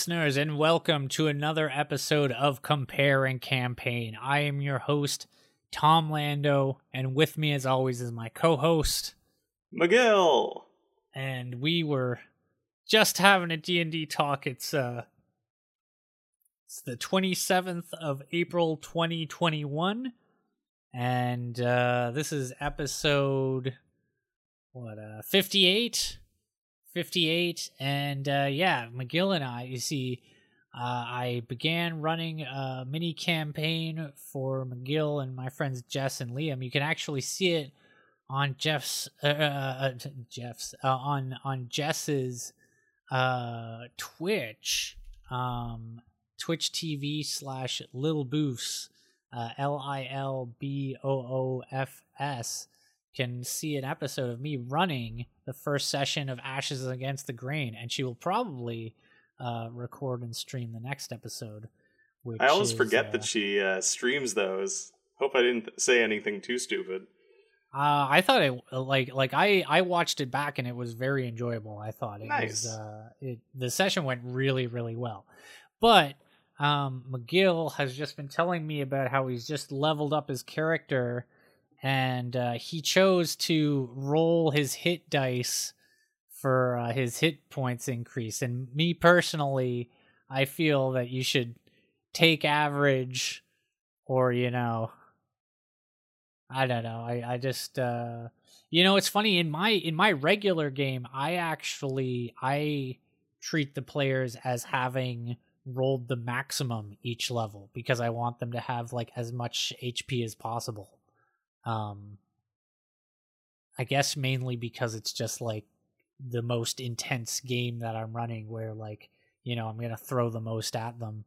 Listeners, and welcome to another episode of Compare and Campaign. I am your host, Tom Lando, and with me, as always, is my co host, McGill. And we were just having a D&D talk. It's, uh, it's the 27th of April, 2021. And uh, this is episode, what, uh, 58? 58 and uh, yeah mcgill and i you see uh, i began running a mini campaign for mcgill and my friends jess and liam. You can actually see it on jeff's uh, uh, uh jeff's uh, on on jess's uh twitch um twitch tv slash little boofs l-i-l-b-o-o-f-s can see an episode of me running the first session of Ashes Against the Grain, and she will probably uh, record and stream the next episode. I always is, forget uh, that she uh, streams those. Hope I didn't say anything too stupid. Uh, I thought it like like I I watched it back and it was very enjoyable. I thought it nice. was uh, it the session went really really well, but um, McGill has just been telling me about how he's just leveled up his character and uh, he chose to roll his hit dice for uh, his hit points increase. And me personally, I feel that you should take average, or you know, I don't know. I I just uh, you know, it's funny in my in my regular game, I actually I treat the players as having rolled the maximum each level because I want them to have like as much HP as possible. Um, I guess mainly because it's just like the most intense game that I'm running where like, you know, I'm going to throw the most at them.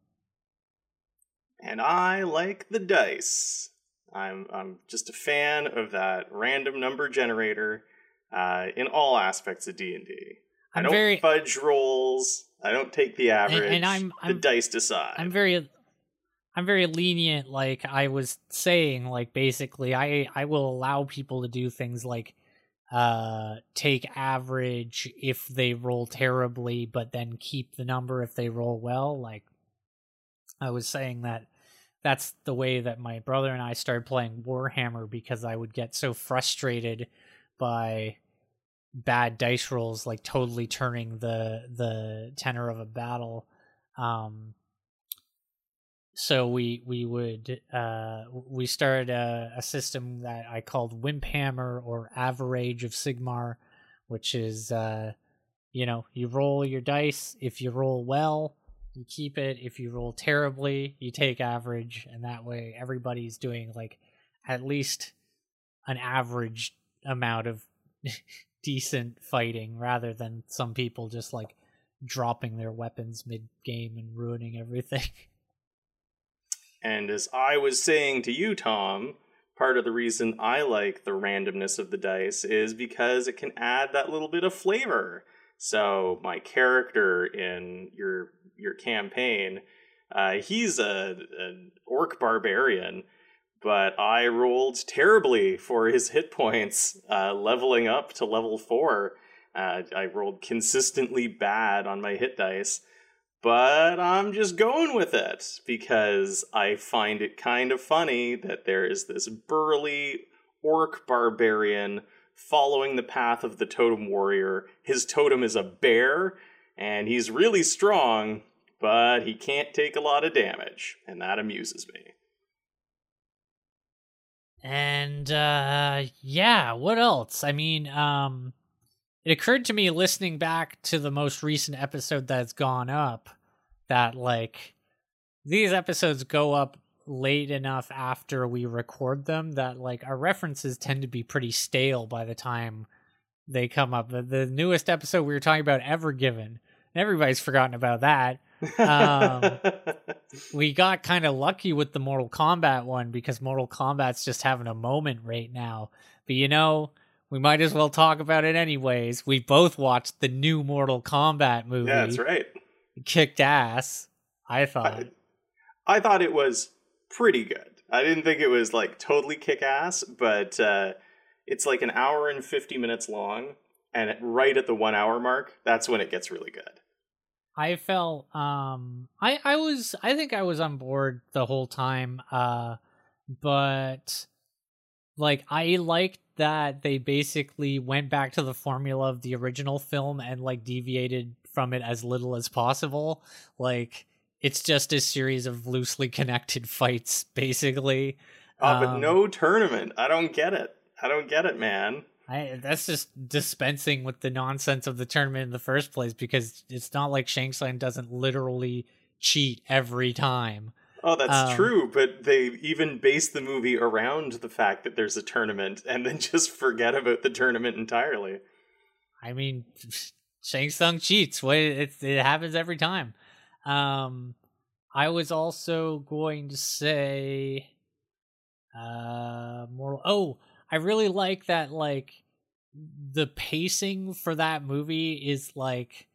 And I like the dice. I'm I'm just a fan of that random number generator uh, in all aspects of D and D. I don't very, fudge rolls. I don't take the average. And, and I'm, I'm the dice decide. I'm very I'm very lenient like I was saying like basically I I will allow people to do things like uh take average if they roll terribly but then keep the number if they roll well like I was saying that that's the way that my brother and I started playing Warhammer because I would get so frustrated by bad dice rolls like totally turning the the tenor of a battle um so we we would uh, we started a, a, system that I called Wimphammer or Average of Sigmar, which is uh, you know you roll your dice. If you roll well, you keep it. If you roll terribly, you take average, and that way everybody's doing like at least an average amount of decent fighting, rather than some people just like dropping their weapons mid game and ruining everything. And as I was saying to you, Tom, part of the reason I like the randomness of the dice is because it can add that little bit of flavor. So my character in your your campaign, uh, he's a an orc barbarian, but I rolled terribly for his hit points, uh, leveling up to level four. Uh, I rolled consistently bad on my hit dice but I'm just going with it because I find it kind of funny that there is this burly orc barbarian following the path of the totem warrior. His totem is a bear, and he's really strong, but he can't take a lot of damage, and that amuses me. And uh yeah, what else? I mean, um it occurred to me listening back to the most recent episode that's gone up that like these episodes go up late enough after we record them that like our references tend to be pretty stale by the time they come up. The, the newest episode we were talking about Evergiven, everybody's forgotten about that. Um, we got kind of lucky with the Mortal Kombat one because Mortal Kombat's just having a moment right now. But you know, we might as well talk about it anyways. We both watched the new Mortal Kombat movie. Yeah, that's right. Kicked ass, I thought. I, I thought it was pretty good. I didn't think it was like totally kick ass, but uh, it's like an hour and 50 minutes long. And right at the one hour mark, that's when it gets really good. I felt um I I was I think I was on board the whole time uh but like I liked that they basically went back to the formula of the original film and like deviated from it as little as possible. Like it's just a series of loosely connected fights basically. But um, no tournament. I don't get it. I don't get it man. I, that's just dispensing with the nonsense of the tournament in the first place because it's not like Shang Tsung doesn't literally cheat every time. Oh, that's um, true, but they even base the movie around the fact that there's a tournament and then just forget about the tournament entirely. I mean, Shang Tsung cheats. What it, it happens every time. Um, I was also going to say, uh, more. Oh, I really like that like the pacing for that movie is like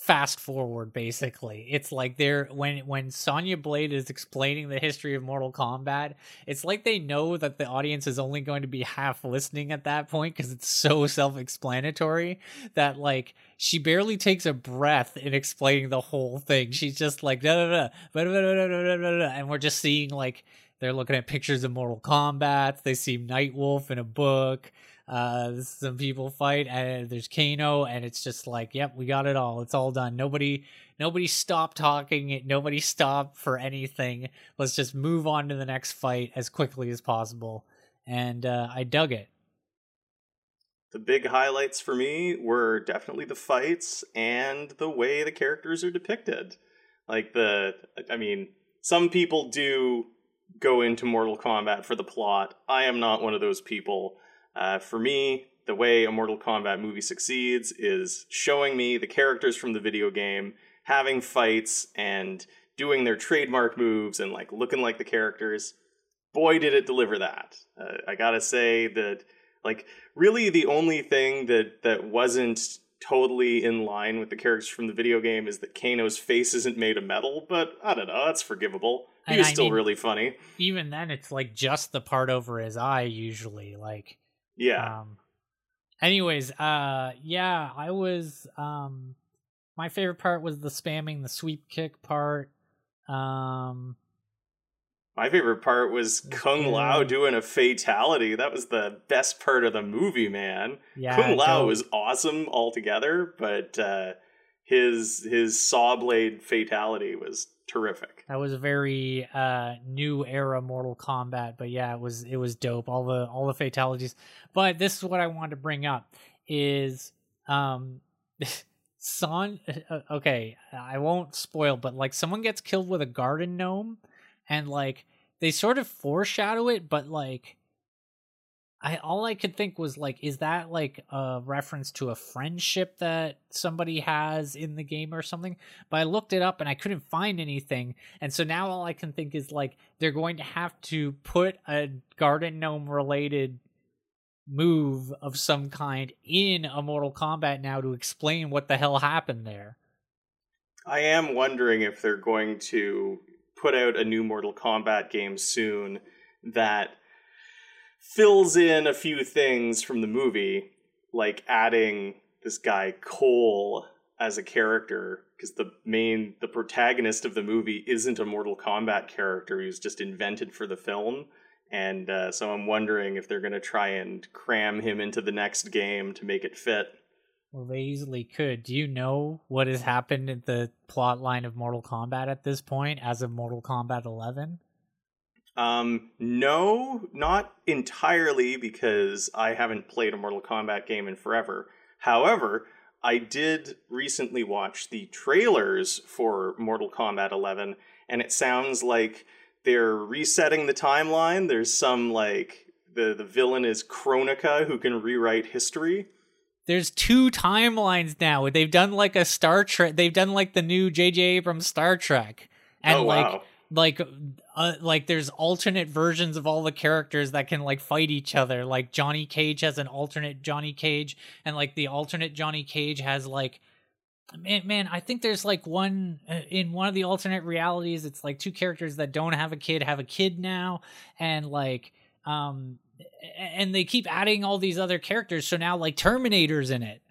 fast forward basically it's like they're when when sonya blade is explaining the history of mortal kombat it's like they know that the audience is only going to be half listening at that point because it's so self-explanatory that like she barely takes a breath in explaining the whole thing she's just like da, da, da, and we're just seeing like they're looking at pictures of Mortal Kombat. They see Nightwolf in a book. Uh, some people fight, and there's Kano, and it's just like, yep, we got it all. It's all done. Nobody, nobody stop talking. Nobody stop for anything. Let's just move on to the next fight as quickly as possible. And uh, I dug it. The big highlights for me were definitely the fights and the way the characters are depicted. Like the, I mean, some people do go into Mortal Kombat for the plot. I am not one of those people. Uh, for me, the way a Mortal Kombat movie succeeds is showing me the characters from the video game, having fights, and doing their trademark moves and like looking like the characters. Boy, did it deliver that! Uh, I gotta say that, like, really the only thing that that wasn't totally in line with the characters from the video game is that Kano's face isn't made of metal, but I don't know, that's forgivable. He was still mean, really funny. Even then, it's like just the part over his eye, usually. Like, yeah. Um, anyways, uh, yeah, I was. Um, my favorite part was the spamming the sweep kick part. Um, my favorite part was Kung Lao doing a fatality. That was the best part of the movie, man. Yeah, Kung Lao was awesome altogether, but uh, his his saw blade fatality was terrific. That was a very uh, new era Mortal Kombat, but yeah, it was it was dope. All the all the fatalities. But this is what I wanted to bring up is um Son uh, okay, I won't spoil, but like someone gets killed with a garden gnome and like they sort of foreshadow it, but like I all I could think was like, is that like a reference to a friendship that somebody has in the game or something? But I looked it up and I couldn't find anything, and so now all I can think is like they're going to have to put a garden gnome related move of some kind in a Mortal Kombat now to explain what the hell happened there. I am wondering if they're going to put out a new Mortal Kombat game soon that fills in a few things from the movie, like adding this guy Cole as a character because the main the protagonist of the movie isn't a Mortal Kombat character; he was just invented for the film. And uh, so I'm wondering if they're going to try and cram him into the next game to make it fit. Well, they easily could. Do you know what has happened in the plot line of Mortal Kombat at this point as of Mortal Kombat 11? Um, no, not entirely because I haven't played a Mortal Kombat game in forever. However, I did recently watch the trailers for Mortal Kombat 11, and it sounds like they're resetting the timeline. There's some like the the villain is Kronika who can rewrite history. There's two timelines now. They've done like a Star Trek. They've done like the new J.J. Abrams Star Trek, and oh, wow like uh, like there's alternate versions of all the characters that can like fight each other. Like johnny cage has an alternate johnny cage and like the alternate johnny cage has like man, man i think there's like one uh, in one of the alternate realities it's like two characters that don't have a kid have a kid now and like um and they keep adding all these other characters so now like terminator's in it.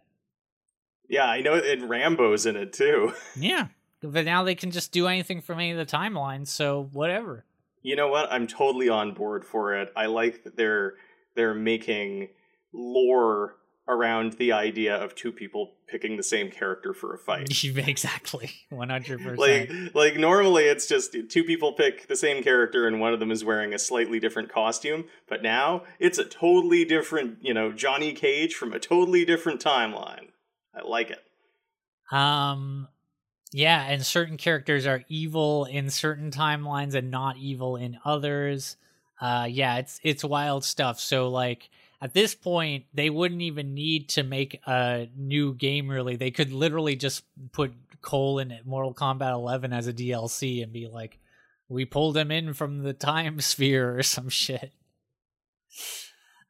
Yeah, I know, and Rambo's in it too. Yeah, but now they can just do anything from any of the timelines, so whatever. You know what? I'm totally on board for it. I like that they're they're making lore around the idea of two people picking the same character for a fight. exactly, one hundred Like percent. like normally it's just two people pick the same character and one of them is wearing a slightly different costume, but now it's a totally different, you know, Johnny Cage from a totally different timeline. I like it. Um, yeah, and certain characters are evil in certain timelines and not evil in others. Uh, yeah, it's it's wild stuff. So like at this point, they wouldn't even need to make a new game. Really, they could literally just put Cole in Mortal Kombat 11 as a DLC and be like, "We pulled him in from the time sphere" or some shit.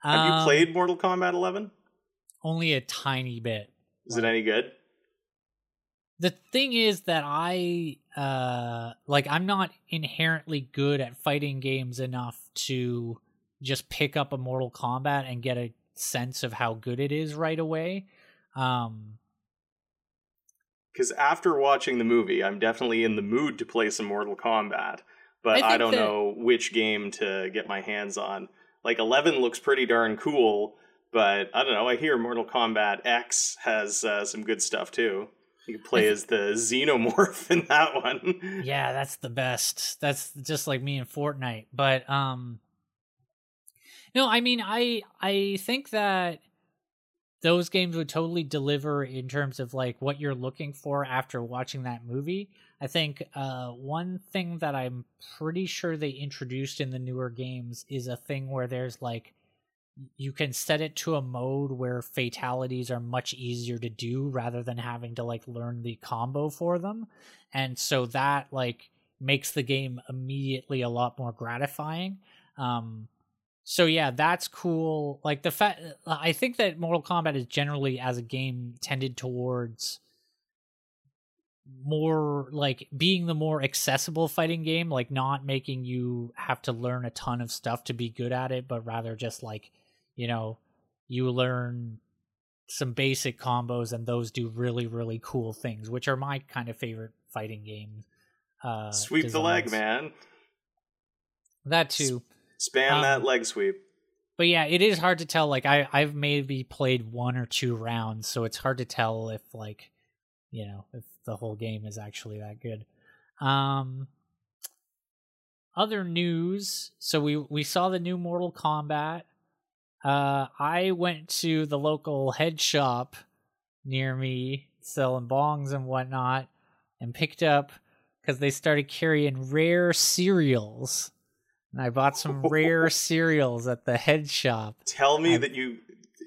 Have you Um, played Mortal Kombat 11? Only a tiny bit. Is it any good? The thing is that i uh like i'm not inherently good at fighting games enough to just pick up a mortal kombat and get a sense of how good it is right away um Because after watching the movie, I'm definitely in the mood to play some Mortal Kombat, but I I, don't that- know which game to get my hands on. Like 11 looks pretty darn cool, but I don't know. I hear Mortal Kombat X has uh, some good stuff too. You play as the Xenomorph in that one. yeah that's the best that's just like me in fortnite but um no i mean i i think that those games would totally deliver in terms of like what you're looking for after watching that movie i think uh one thing that i'm pretty sure they introduced in the newer games is a thing where there's like you can set it to a mode where fatalities are much easier to do rather than having to like learn the combo for them. And so that like makes the game immediately a lot more gratifying. Um so yeah that's cool. Like the fact i think that mortal kombat is generally as a game tended towards more like being the more accessible fighting game like not making you have to learn a ton of stuff to be good at it but rather just like you know you learn some basic combos and those do really really cool things which are my kind of favorite fighting game uh Sweep the leg, man. that too Spam Um, that leg sweep. but yeah it is hard to tell like i i've maybe played one or two rounds so it's hard to tell if like you know if the whole game is actually that good um other news so we we saw the new mortal kombat uh i went to the local head shop near me selling bongs and whatnot and picked up because they started carrying rare cereals and i bought some rare cereals at the head shop Tell me I- that you.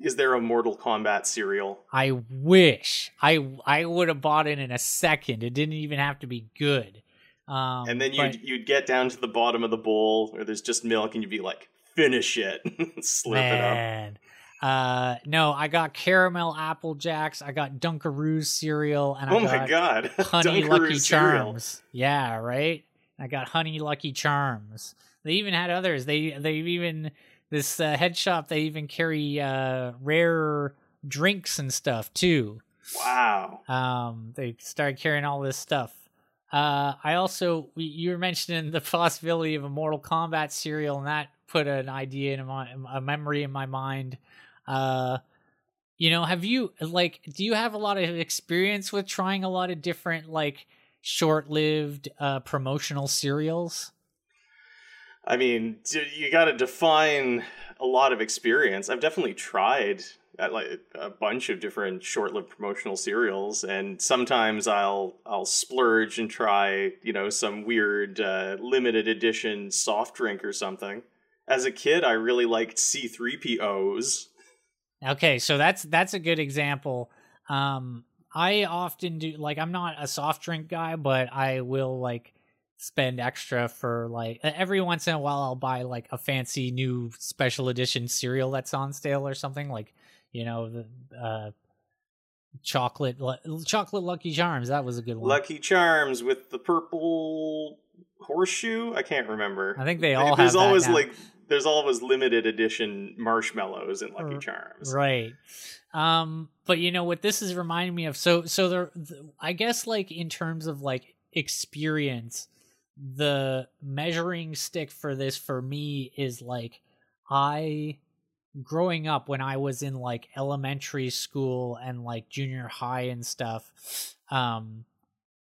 Is there a Mortal Kombat cereal? I wish I I would have bought it in a second. It didn't even have to be good. Um, and then you'd, you'd get down to the bottom of the bowl where there's just milk and you'd be like, finish it. Slip it up. man, uh, no, I got caramel apple jacks. I got Dunkaroos cereal, and I Oh got my god. Honey Lucky cereal. Charms. Yeah, right. I got Honey Lucky Charms. They even had others. They they even this uh, head shop. They even carry uh, rare drinks and stuff too. Wow. um they started carrying all this stuff uh i also you were mentioning the possibility of a mortal kombat cereal and that put an idea in my a memory in my mind uh you know have you like do you have a lot of experience with trying a lot of different like short-lived uh promotional cereals I mean, you got to define a lot of experience. I've definitely tried like a bunch of different short-lived promotional cereals, and sometimes I'll I'll splurge and try you know some weird uh, limited edition soft drink or something. As a kid, I really liked C3POs. Okay, so that's that's a good example. Um I often do like I'm not a soft drink guy, but I will like spend extra for like every once in a while I'll buy like a fancy new special edition cereal that's on sale or something like, you know, the uh chocolate chocolate lucky charms, that was a good one. Lucky Charms with the purple horseshoe. I can't remember. I think they all There's have that always like there's always limited edition marshmallows in Lucky Charms. Right. Um, but you know what this is reminding me of? So, so there, the, I guess like in terms of like experience, the measuring stick for this for me is like I growing up when I was in like elementary school and like junior high and stuff, um,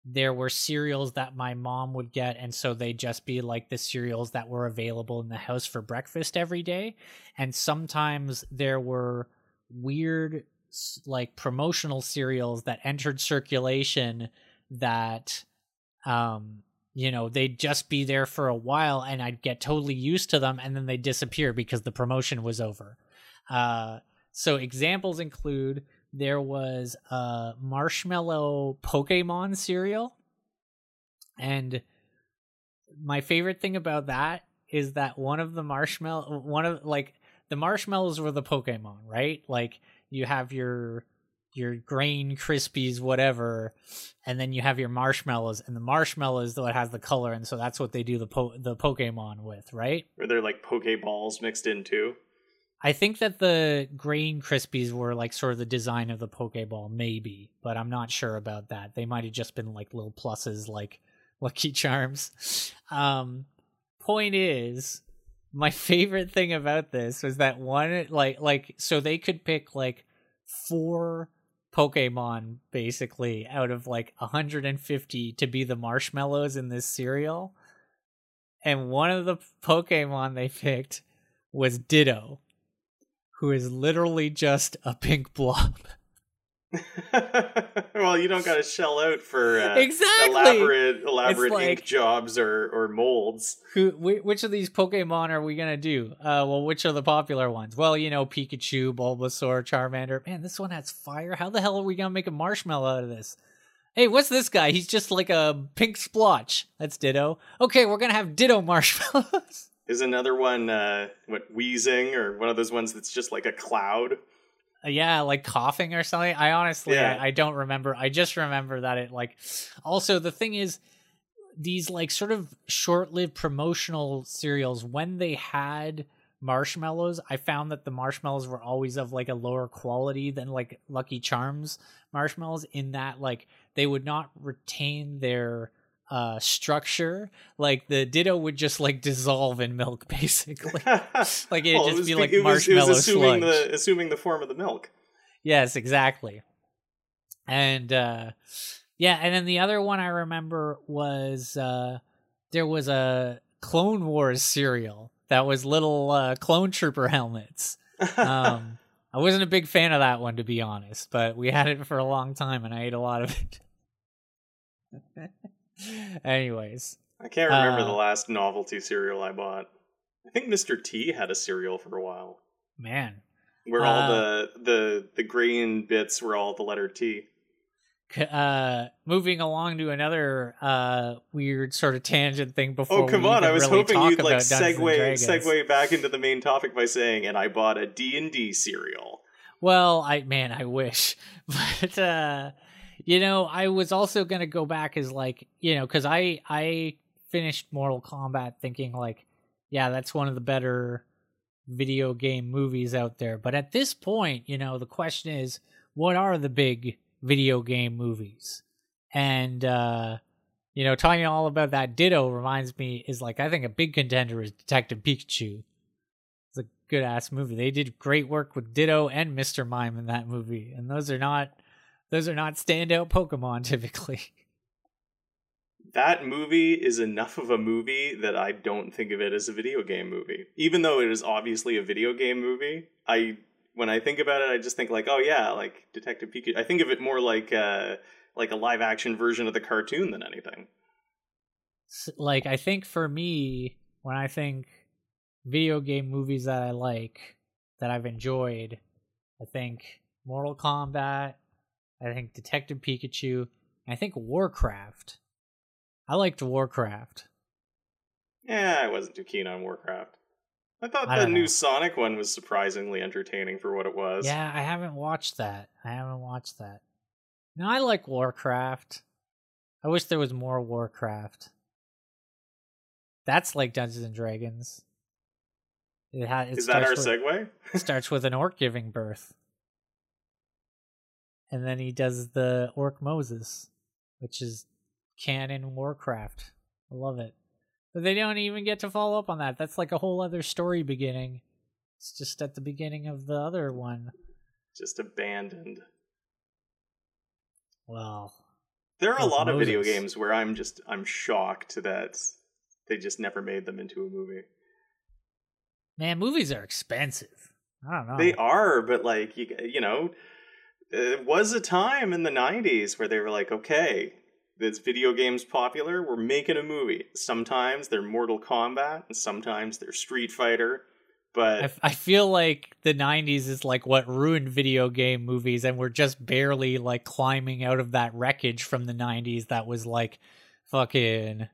there were cereals that my mom would get, and so they'd just be like the cereals that were available in the house for breakfast every day. And sometimes there were weird, like promotional cereals that entered circulation that, um, you know, they'd just be there for a while and I'd get totally used to them and then they'd disappear because the promotion was over. Uh, so examples include there was a marshmallow Pokemon cereal. And my favorite thing about that is that one of the marshmallow, one of like the marshmallows were the Pokemon, right? Like you have your your grain crispies whatever and then you have your marshmallows and the marshmallow is what has the color and so that's what they do the po- the pokemon with right Are there like Pokeballs mixed in too? I think that the grain crispies were like sort of the design of the Pokeball, maybe, but I'm not sure about that. They might have just been like little pluses, like Lucky Charms. Um, point is, my favorite thing about this was that one, like, like so they could pick like four Pokemon basically out of like 150 to be the marshmallows in this cereal, and one of the Pokemon they picked was Ditto who is literally just a pink blob. well, you don't got to shell out for uh, Exactly. elaborate elaborate like- ink jobs or, or molds. Who? Which of these Pokemon are we gonna do? Uh, well, which are the popular ones? Well, you know, Pikachu, Bulbasaur, Charmander. Man, this one has fire. How the hell are we gonna make a marshmallow out of this? Hey, what's this guy? He's just like a pink splotch. That's Ditto. Okay, we're gonna have Ditto marshmallows. Is another one uh, what wheezing or one of those ones that's just like a cloud? Uh, yeah, like coughing or something. I honestly, Yeah. I, I don't remember. I just remember that it like. Also, the thing is, these like sort of short-lived promotional cereals when they had marshmallows, I found that the marshmallows were always of like a lower quality than like Lucky Charms marshmallows. In that, like they would not retain their uh structure like the ditto would just like dissolve in milk basically like it'd Well, just was be like it was, it marshmallow was assuming sludge. the assuming the form of the milk. Yes, exactly. And uh yeah, and then the other one I remember was uh there was a Clone Wars cereal that was little uh clone trooper helmets. Um I wasn't a big fan of that one to be honest, but we had it for a long time and I ate a lot of it. Anyways, I can't remember uh, the last novelty cereal I bought. I think Mr. T had a cereal for a while man, where all Uh, the the the green bits were all the letter T. uh moving along to another uh weird sort of tangent thing before Oh come we on! I was really hoping you'd like about Dungeons and segue segue back into the main topic by saying, and I bought a D and D cereal. Well, I man, I wish. But uh you know, I was also to go back as like, you know, cuz I I finished Mortal Kombat thinking like, yeah, that's one of the better video game movies out there. But at this point, you know, the question is what are the big video game movies? And uh you know, talking all about that Ditto reminds me is like I think a big contender is Detective Pikachu. It's a good ass movie. They did great work with Ditto and Mr. Mime in that movie, and those are not those are not standout Pokemon typically. That movie is enough of a movie that I don't think of it as a video game movie. Even though it is obviously a video game movie, I when I think about it, I just think like, oh yeah, like Detective Pikachu. I think of it more like uh like a live action version of the cartoon than anything. Like I think for me, when I think video game movies that I like that I've enjoyed, I think Mortal Kombat, I think Detective Pikachu, I think Warcraft. I liked Warcraft. Yeah, I wasn't too keen on Warcraft. I thought I the new know. Sonic one was surprisingly entertaining for what it was. Yeah, I haven't watched that. I haven't watched that. No, I like Warcraft. I wish there was more Warcraft. That's like Dungeons and Dragons. It ha- it Is that our with- segue? starts with an orc giving birth. And then he does the orc Moses, which is canon Warcraft. I love it. But they don't even get to follow up on that. That's like a whole other story beginning. It's just at the beginning of the other one. Just abandoned. Well, There are a lot of video games where I'm just I'm shocked that they just never made them into a movie. man, movies are expensive. I don't know. They are, but like you, you know, it was a time in the '90s where they were like, okay, this video game's popular. We're making a movie. Sometimes they're Mortal Kombat, and sometimes they're Street Fighter. But I, f- I feel like the 90s is like what ruined video game movies and we're just barely like climbing out of that wreckage from the 90s that was like fucking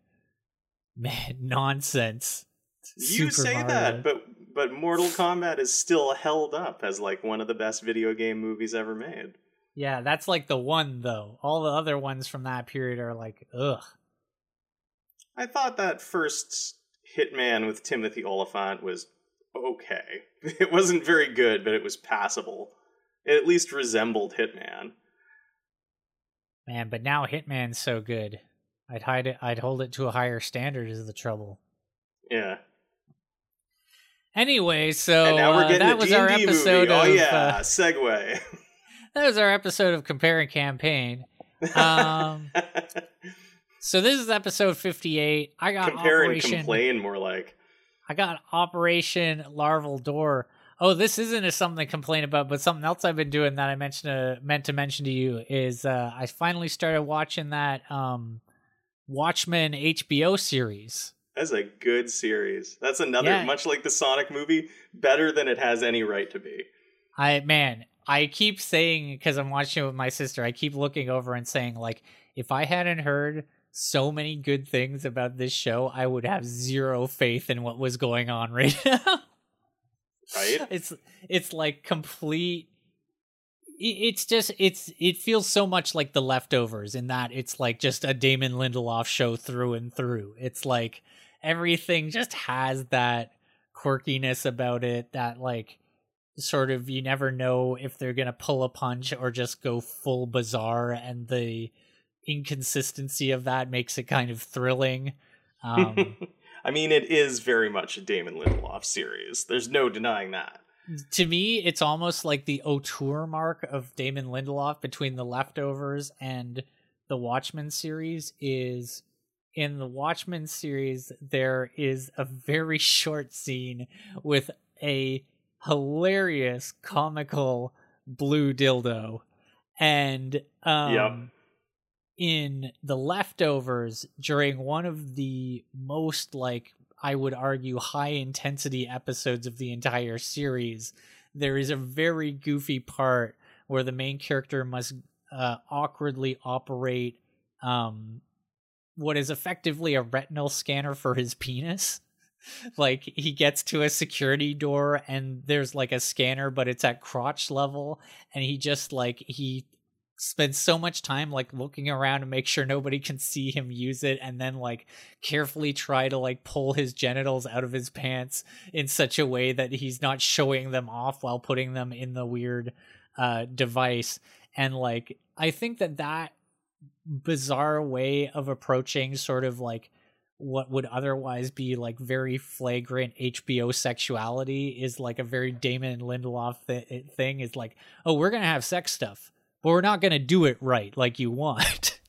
man nonsense you Super say Mario. that, but but Mortal Kombat is still held up as like one of the best video game movies ever made. yeah that's like the one though all the other ones from that period are like ugh I thought that first Hitman with Timothy Olyphant was okay. It wasn't very good, but it was passable. It at least resembled Hitman. man but now hitman's so good i'd hide it i'd hold it to a higher standard is the trouble Yeah. Anyway so and now we're uh, that was our episode movie. Oh of yeah, uh, segue. that was our episode of compare and campaign um So this is episode 58. I got Compare and Operation complain more like. I got Operation Larval Door. Oh, this isn't a something to complain about, but something else I've been doing that I mentioned uh, meant to mention to you is uh, I finally started watching that um, Watchmen HBO series. That's a good series. That's another, Yeah. much like the Sonic movie, better than it has any right to be. I man, I keep saying because I'm watching it with my sister. I keep looking over and saying like, if I hadn't heard so many good things about this show, I would have zero faith in what was going on right now. Right? It's it's like complete. It's just it's it feels so much like the leftovers in that it's like just a Damon Lindelof show through and through. It's like everything just has that quirkiness about it that like sort of you never know if they're gonna pull a punch or just go full bizarre and the inconsistency of that makes it kind of thrilling um I mean, it is very much a Damon Lindelof series. There's no denying that. to me it's almost like the auteur mark of damon lindelof between the leftovers and the watchmen series is in the watchmen series there is a very short scene with a hilarious comical blue dildo and um Yep. in the leftovers during one of the most like i would argue high intensity episodes of the entire series there is a very goofy part where the main character must uh, awkwardly operate um what is effectively a retinal scanner for his penis. Like he gets to a security door and there's like a scanner but it's at crotch level. And he just like he spends so much time like looking around to make sure nobody can see him use it and then like carefully try to like pull his genitals out of his pants in such a way that he's not showing them off while putting them in the weird uh device. And like i think that that bizarre way of approaching sort of like what would otherwise be like very flagrant HBO sexuality is like a very Damon Lindelof th- thing is like, oh, we're gonna have sex stuff, but we're not gonna do it right like you want.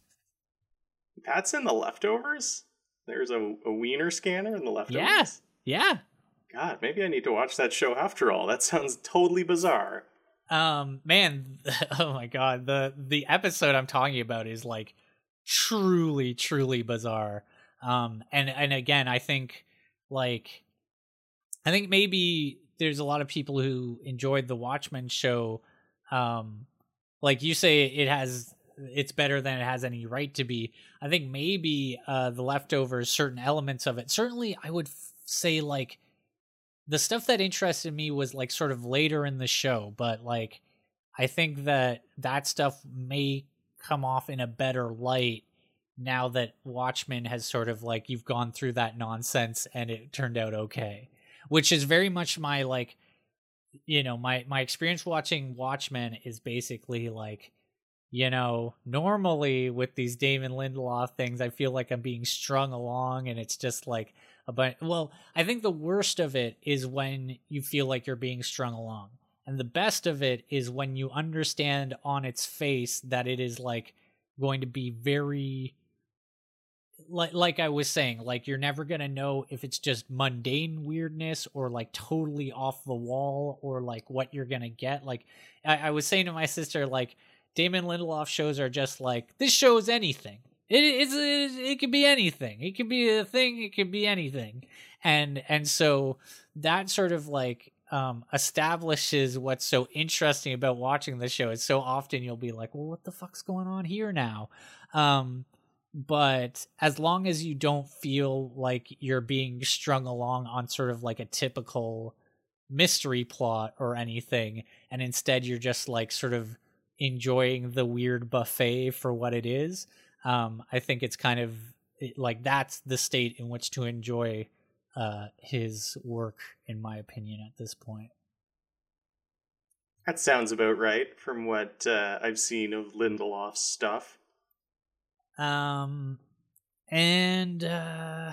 That's in the leftovers? There's a, a wiener scanner in the leftovers? Yeah. yeah. God, maybe I need to watch that show after all. That sounds totally bizarre. Um, man, oh my god, the the episode I'm talking about is like truly, truly bizarre. Um, and and again, I think like I think maybe there's a lot of people who enjoyed the Watchmen show. Um, like you say, it has it's better than it has any right to be. I think maybe uh the leftovers, certain elements of it. Certainly, I would f- say like the stuff that interested me was like sort of later in the show, but like I think that that stuff may come off in a better light now that Watchmen has sort of like you've gone through that nonsense and it turned out okay. which is very much my like you know my my experience watching watchmen is basically like you know normally with these damon lindelof things i feel like i'm being strung along and it's just like a bunch well i think the worst of it is when you feel like you're being strung along and the best of it is when you understand on its face that it is like going to be very like like I was saying, like you're never gonna know if it's just mundane weirdness or like totally off the wall or like what you're gonna get. Like I, I was saying to my sister, like Damon Lindelof shows are just like this shows anything. It it's it, it could be anything. It could be a thing. It could be anything. And and so that sort of like um establishes what's so interesting about watching the show. It's so often you'll be like, well, what the fuck's going on here now? Um but as long as you don't feel like you're being strung along on sort of like a typical mystery plot or anything and instead you're just like sort of enjoying the weird buffet for what it is um i think it's kind of like that's the state in which to enjoy uh his work in my opinion at this point that sounds about right from what uh, i've seen of lindelof's stuff um, and uh,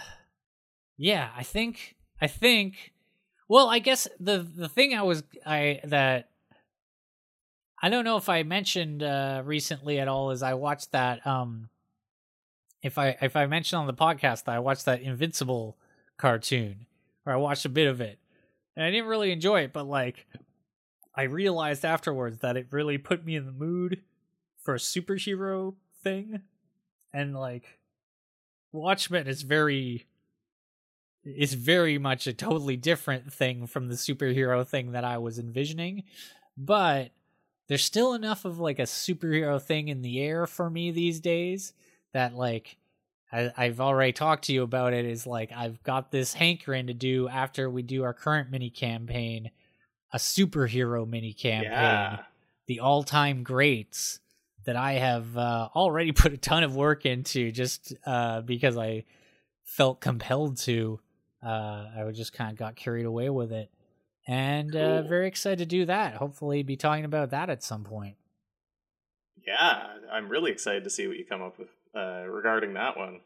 yeah, I think I think. Well, I guess the the thing I was I that I don't know if I mentioned uh recently at all is I watched that um if I if I mentioned on the podcast that I watched that Invincible cartoon or I watched a bit of it and I didn't really enjoy it, but like I realized afterwards that it really put me in the mood for a superhero thing. And like Watchmen is very is very much a totally different thing from the superhero thing that I was envisioning, but there's still enough of like a superhero thing in the air for me these days that like I, I've already talked to you about it is like I've got this hankering to do after we do our current mini campaign, a superhero mini campaign, Yeah. the all time greats that I have uh, already put a ton of work into just uh, because I felt compelled to. Uh, I just kind of got carried away with it, and uh, Cool. very excited to do that. Hopefully, be talking about that at some point. Yeah, I'm really excited to see what you come up with uh, regarding that one.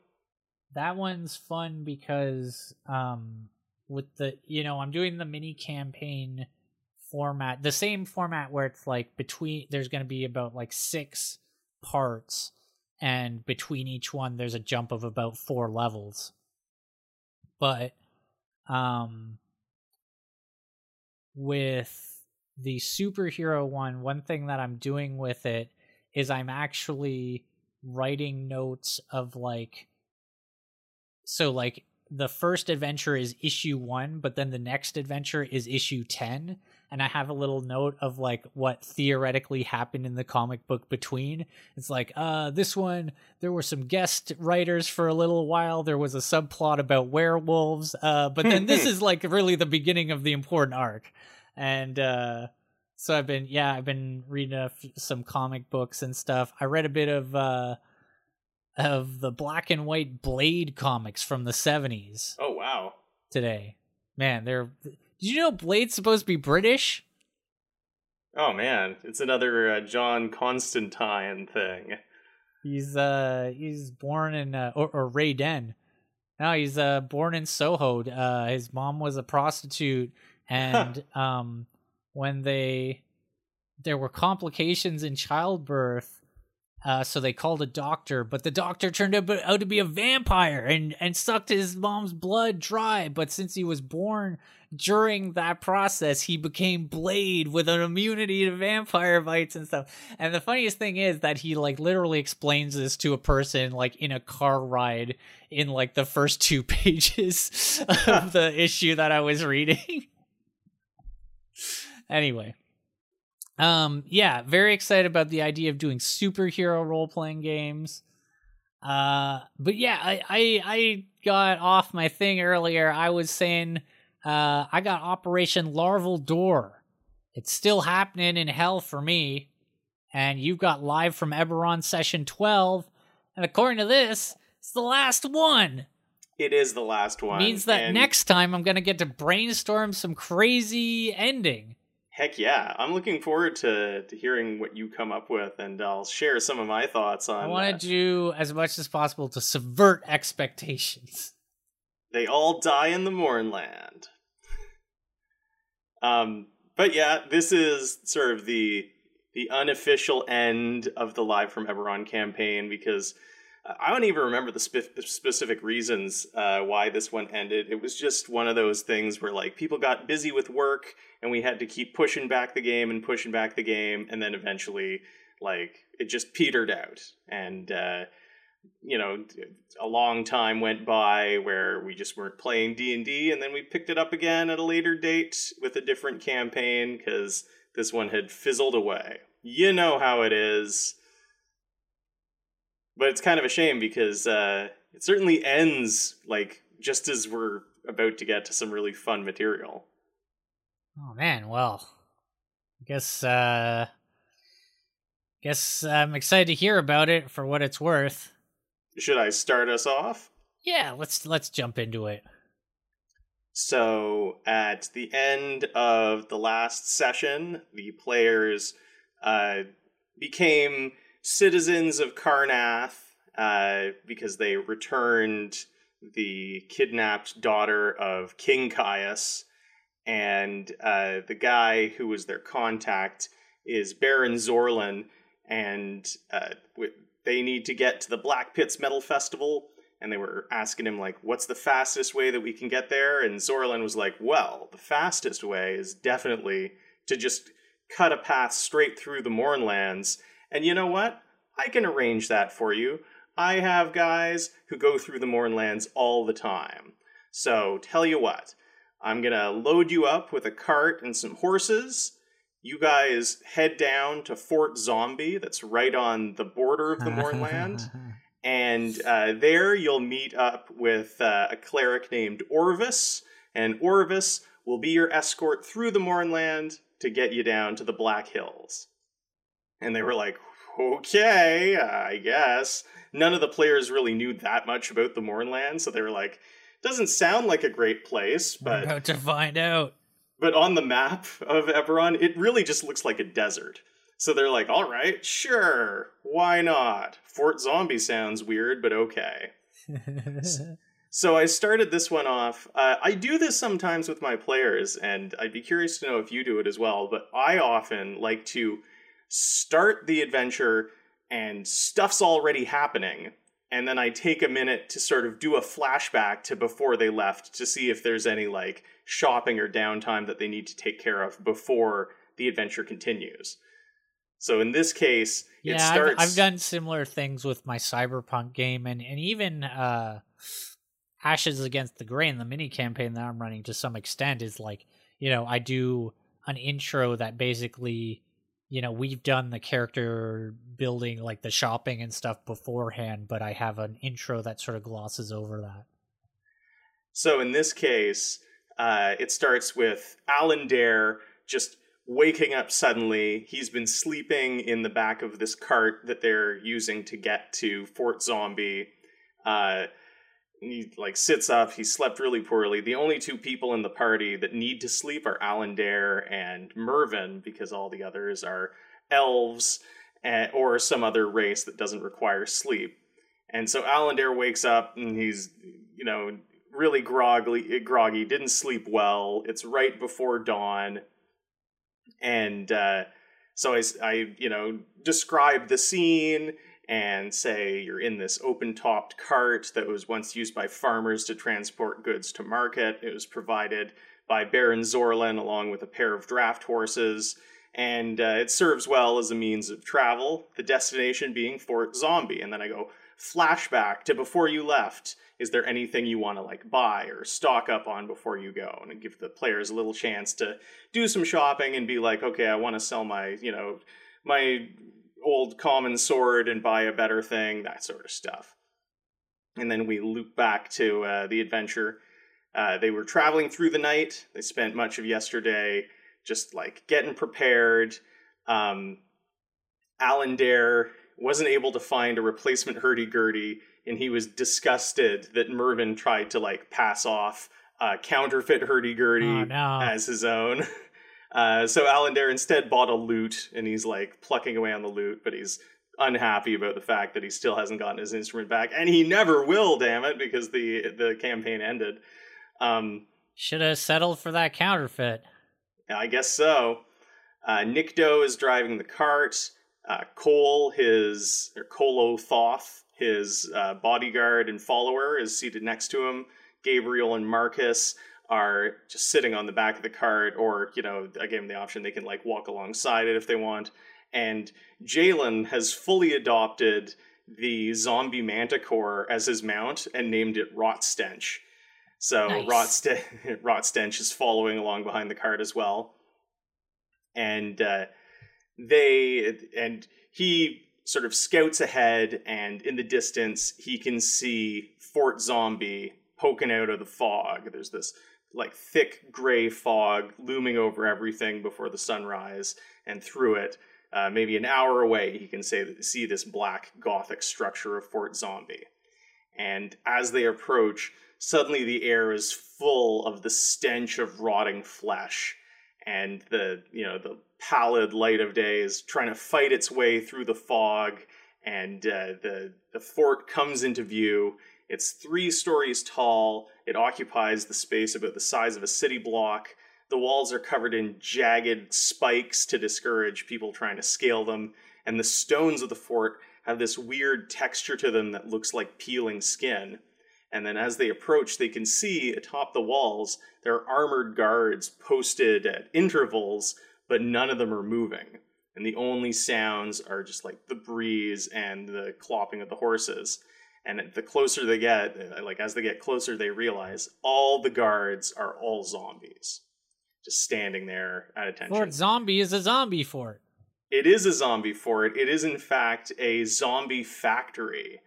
That one's fun because um, with the you know I'm doing the mini campaign format, the same format where it's like between there's going to be about like six parts, and between each one there's a jump of about four levels. But um, with the superhero one, one thing that I'm doing with it is I'm actually writing notes of like so like the first adventure is issue 1 but then the next adventure is issue 10 and i have a little note of like what theoretically happened in the comic book between. It's like uh this one there were some guest writers for a little while. There was a subplot about werewolves uh but then this is like really the beginning of the important arc. And uh so i've been yeah i've been reading a f- some comic books and stuff. I read a bit of uh of the black and white blade comics from the 70s Oh wow. today. Man they're did you know blade's supposed to be british? Oh man, it's another uh, John Constantine thing. he's uh he's born in uh, or, or ray den no he's uh born in soho. Uh his mom was a prostitute and um when they there were complications in childbirth uh, so they called a doctor, but the doctor turned out, to be a vampire and, and sucked his mom's blood dry. But since he was born during that process, he became Blade with an immunity to vampire bites and stuff. And the funniest thing is that he like literally explains this to a person like in a car ride in like the first two pages of the issue that I was reading. Anyway. Um, yeah, very excited about the idea of doing superhero role playing games. Uh, but yeah, I, I I got off my thing earlier. I was saying, uh, I got Operation Larval Door. It's still happening in hell for me, and you've got live from Eberron session twelve, and according to this, it's the last one. It is the last one. Means that and next time I'm gonna get to brainstorm some crazy ending. Heck yeah. I'm looking forward to, to hearing what you come up with, and I'll share some of my thoughts on I want uh, to do as much as possible to subvert expectations. They All Die in the Mournland. um, but yeah, this is sort of the the unofficial end of the Live from Eberron campaign because I don't even remember the spe- specific reasons uh, why this one ended. It was just one of those things where like people got busy with work and we had to keep pushing back the game and pushing back the game, and then eventually like it just petered out and. Uh, you know a long time went by where we just weren't playing d&d and then we picked it up again at a later date with a different campaign because this one had fizzled away you know how it is but it's kind of a shame because uh, it certainly ends like just as we're about to get to some really fun material Oh man, well, I guess uh guess I'm excited to hear about it for what it's worth. should i start us off Yeah, let's let's jump into it. So at the end of the last session, the players uh, became citizens of Karrnath uh, because they returned the kidnapped daughter of King Kaius, and uh, the guy who was their contact is Baron Zorlin, and uh, they need to get to the Black Pits Metal Festival. And they were asking him like what's the fastest way that we can get there? And zorlin was like well the fastest way is definitely to just cut a path straight through the Mournlands and you know what? I can arrange that for you. I have guys who go through the Mournlands all the time. So tell you what i'm gonna load you up with a cart and some horses. You guys head down to fort zombie that's right on the border of the mornland and uh, there you'll meet up with uh, a cleric named Orvis, and Orvis will be your escort through the Mournland to get you down to the Black Hills. And they were like, okay, I guess. None of the players really knew that much about the Mournland, so they were like, doesn't sound like a great place, We're but about to find out. but on the map of Eberron, it really just looks like a desert. So they're like, all right, sure, why not? Fort Zombie sounds weird, but okay. So I started this one off. Uh, I do this sometimes with my players, and I'd be curious to know if you do it as well. But I often like to start the adventure and stuff's already happening. And then I take a minute to sort of do a flashback to before they left to see if there's any like shopping or downtime that they need to take care of before the adventure continues. So in this case, it yeah, starts. I've, I've done similar things with my cyberpunk game, and and even uh, Ashes Against the Grain, the mini campaign that I'm running to some extent is like, you know, I do an intro that basically, you know, we've done the character building, like the shopping and stuff beforehand, but I have an intro that sort of glosses over that. So in this case, uh, it starts with Alan Dare just waking up suddenly. He's been sleeping in the back of this cart that they're using to get to Fort Zombie. Uh, he like sits up. He slept really poorly. The only two people in the party that need to sleep are Alan Dare and Mervyn because all the others are elves eh, or some other race that doesn't require sleep. And so Alan Dare wakes up and he's, you know, really groggy, groggy, didn't sleep well. It's right before dawn. And uh, so I, I, you know, describe the scene and say you're in this open topped cart that was once used by farmers to transport goods to market. It was provided by Baron Zorlin along with a pair of draft horses. And uh, it serves well as a means of travel, the destination being Fort Zombie. And then I go, flashback to before you left is there anything you want to like buy or stock up on before you go and give the players a little chance to do some shopping and be like okay i want to sell my you know my old common sword and buy a better thing that sort of stuff and then we loop back to uh, the adventure uh, they were traveling through the night they spent much of yesterday just like getting prepared um, alan dare wasn't able to find a replacement hurdy-gurdy, and he was disgusted that Mervin tried to like pass off uh, counterfeit hurdy-gurdy Oh, no. as his own. Uh, so Alandare instead bought a lute, and he's like plucking away on the lute, but he's unhappy about the fact that he still hasn't gotten his instrument back, and he never will. Damn it, because the the campaign ended. Um, Should have settled for that counterfeit. I guess so. Uh, Nikto is driving the cart. Uh, Cole, his or Kolothoth, his uh, bodyguard and follower, is seated next to him. Gabriel and Marcus are just sitting on the back of the cart, or you know, I gave them the option they can like walk alongside it if they want. And Jalen has fully adopted the zombie manticore as his mount and named it Rot Stench. So Nice. Rot, Sten- Rot Stench is following along behind the cart as well. And uh, they and he sort of scouts ahead, and in the distance he can see Fort Zombie poking out of the fog. There's this like thick gray fog looming over everything before the sunrise, and through it, uh, maybe an hour away, he can say see this black gothic structure of Fort Zombie. And as they approach, suddenly the air is full of the stench of rotting flesh, and the you know the pallid light of day is trying to fight its way through the fog, and uh, the the fort comes into view. It's three stories tall. It occupies the space about the size of a city block. The walls are covered in jagged spikes to discourage people trying to scale them, and the stones of the fort have this weird texture to them that looks like peeling skin. And then as they approach, they can see atop the walls there are armored guards posted at intervals, but none of them are moving. And the only sounds are just like the breeze and the clopping of the horses. And the closer they get, uh, like as they get closer, they realize all the guards are all zombies, just standing there at attention. Fort Zombie is a zombie fort. It is a zombie fort. It is, in fact, a zombie factory.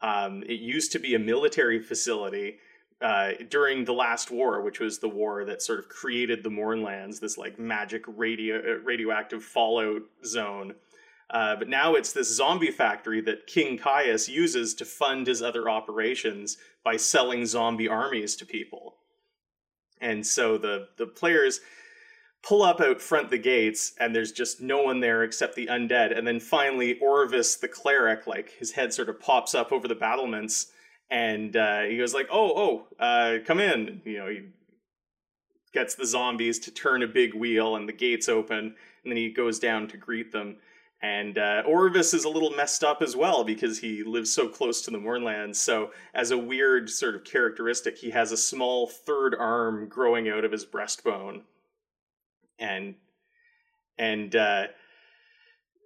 Um, it used to be a military facility uh, during the last war, which was the war that sort of created the Mournlands, this like magic radio uh, radioactive fallout zone. Uh, but now it's this zombie factory that King Kaius uses to fund his other operations by selling zombie armies to people. And so the the players pull up out front the gates and there's just no one there except the undead. And then finally orvis the cleric like his head sort of pops up over the battlements and uh, he goes like oh oh uh, come in. You know he gets the zombies to turn a big wheel and the gates open and then he goes down to greet them and uh, Orvis is a little messed up as well because he lives so close to the Mournlands. So, as a weird sort of characteristic, he has a small third arm growing out of his breastbone and and uh,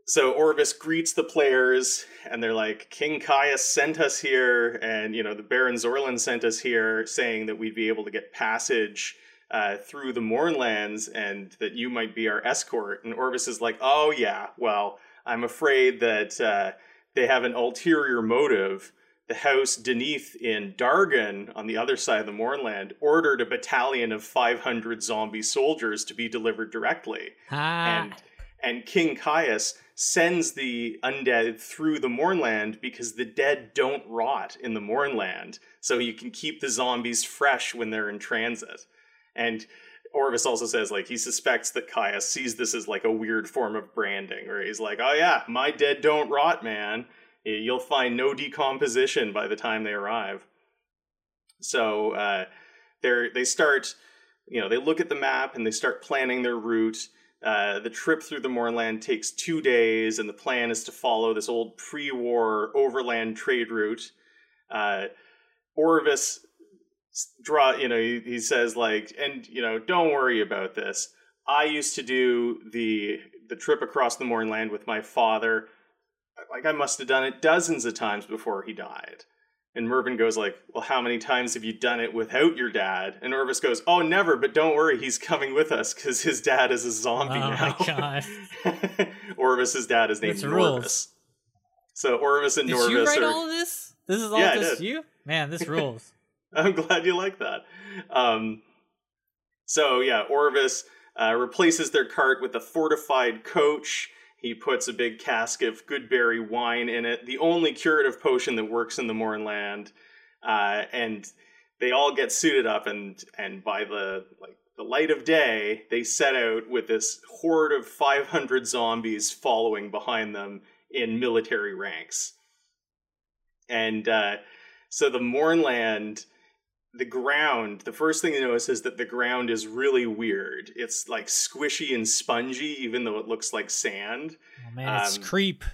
so Orvis greets the players, and they're like, "King Kaius sent us here, and you know the Baron Zorlin sent us here, saying that we'd be able to get passage uh, through the Mournlands, and that you might be our escort." And Orvis is like, "Oh yeah, well, I'm afraid that uh, they have an ulterior motive." The house Deneith in Darguun, on the other side of the Mournland, ordered a battalion of 500 zombie soldiers to be delivered directly Ah, and and King Kaius sends the undead through the Mournland because the dead don't rot in the Mournland, so you can keep the zombies fresh when they're in transit. And Orvis also says like he suspects that Kaius sees this as like a weird form of branding, where he's like, "Oh yeah, my dead don't rot, man. You'll find no decomposition by the time they arrive." So uh, they they start, you know, they look at the map and they start planning their route. Uh, the trip through the Mournland takes two days, and the plan is to follow this old pre-war overland trade route. Uh, Orvis draw, you know, he, he says like, and you know, don't worry about this. I used to do the the trip across the Mournland with my father. Like I must have done it dozens of times before he died. And mervin goes like, "Well, how many times have you done it without your dad?" And Orvis goes, "Oh, never. But don't worry, he's coming with us because his dad is a zombie oh, now. Oh now." my God. Orvis's dad is named That's rules. So Orvis and did Norvis you write are. all of this? This is all Yeah, just you? Man, this rules. I'm glad you like that. Um, so yeah, Orvis uh, replaces their cart with a fortified coach. He puts a big cask of goodberry wine in it, the only curative potion that works in the Mournland. Uh, and they all get suited up, and and by the like the light of day, they set out with this horde of 500 zombies following behind them in military ranks. And uh, so the Mournland the ground, the first thing you notice is that the ground is really weird. It's like squishy and spongy, even though it looks like sand. Oh man, it's Um, creep.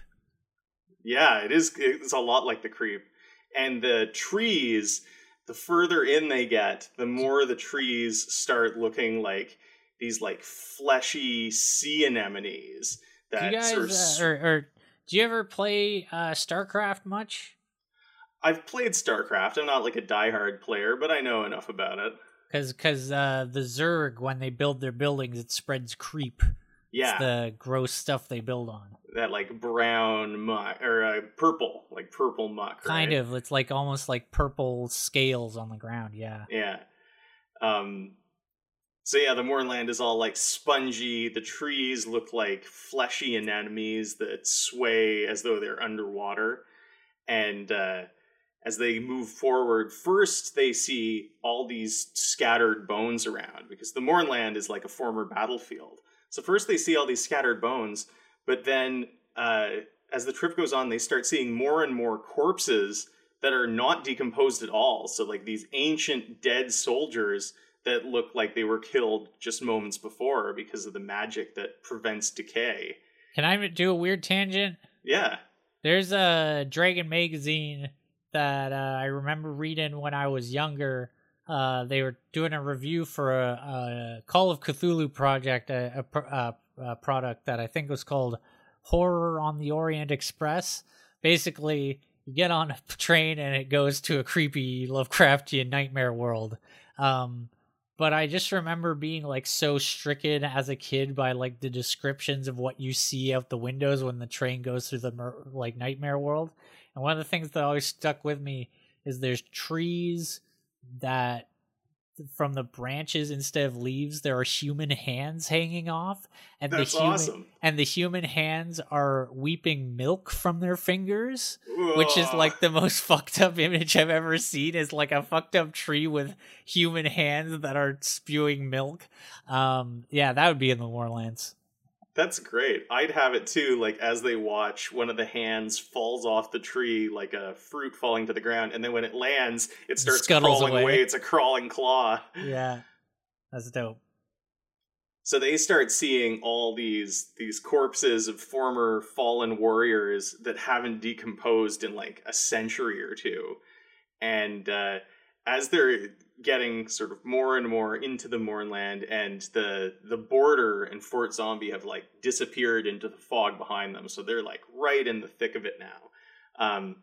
Yeah, it is. It's a lot like the creep. And the trees, the further in they get, the more the trees start looking like these like fleshy sea anemones Do that you guys, sort of. uh, or, or do you ever play uh, StarCraft much? I've played StarCraft. I'm not like a diehard player, but I know enough about it. Because because uh, the Zerg when they build their buildings, it spreads creep. Yeah, It's the gross stuff they build on. that like brown muck or uh, purple, like purple muck. Kind right? of. It's like almost like purple scales on the ground. Yeah. Yeah. Um so yeah, the Mournland is all like spongy. The trees look like fleshy anemones that sway as though they're underwater. And uh as they move forward, first they see all these scattered bones around because the Mournland is like a former battlefield. So first they see all these scattered bones, but then uh, as the trip goes on, they start seeing more and more corpses that are not decomposed at all. So like these ancient dead soldiers that look like they were killed just moments before because of the magic that prevents decay. Can I do a weird tangent? Yeah. There's a Dragon magazine that uh, I remember reading when I was younger. Uh, they were doing a review for a, a Call of Cthulhu project, a, a, uh, a product that I think was called Horror on the Orient Express. Basically, you get on a train and it goes to a creepy Lovecraftian nightmare world. Um, but I just remember being like so stricken as a kid by like the descriptions of what you see out the windows when the train goes through the mer- like nightmare world. And one of the things that always stuck with me is there's trees that from the branches instead of leaves there are human hands hanging off and That's the human awesome. and the human hands are weeping milk from their fingers which is like the most fucked up image I've ever seen is like a fucked up tree with human hands that are spewing milk. Um yeah, that would be in the Warlands. That's great. I'd have it too, like as they watch, one of the hands falls off the tree like a fruit falling to the ground, and then when it lands, it starts Scuttles crawling away. away. It's a crawling claw. Yeah. That's dope. So they start seeing all these these corpses of former fallen warriors that haven't decomposed in like a century or two, and uh, as they're getting sort of more and more into the Mournland, and the the border and Fort Zombie have like disappeared into the fog behind them, so they're like right in the thick of it now. Um,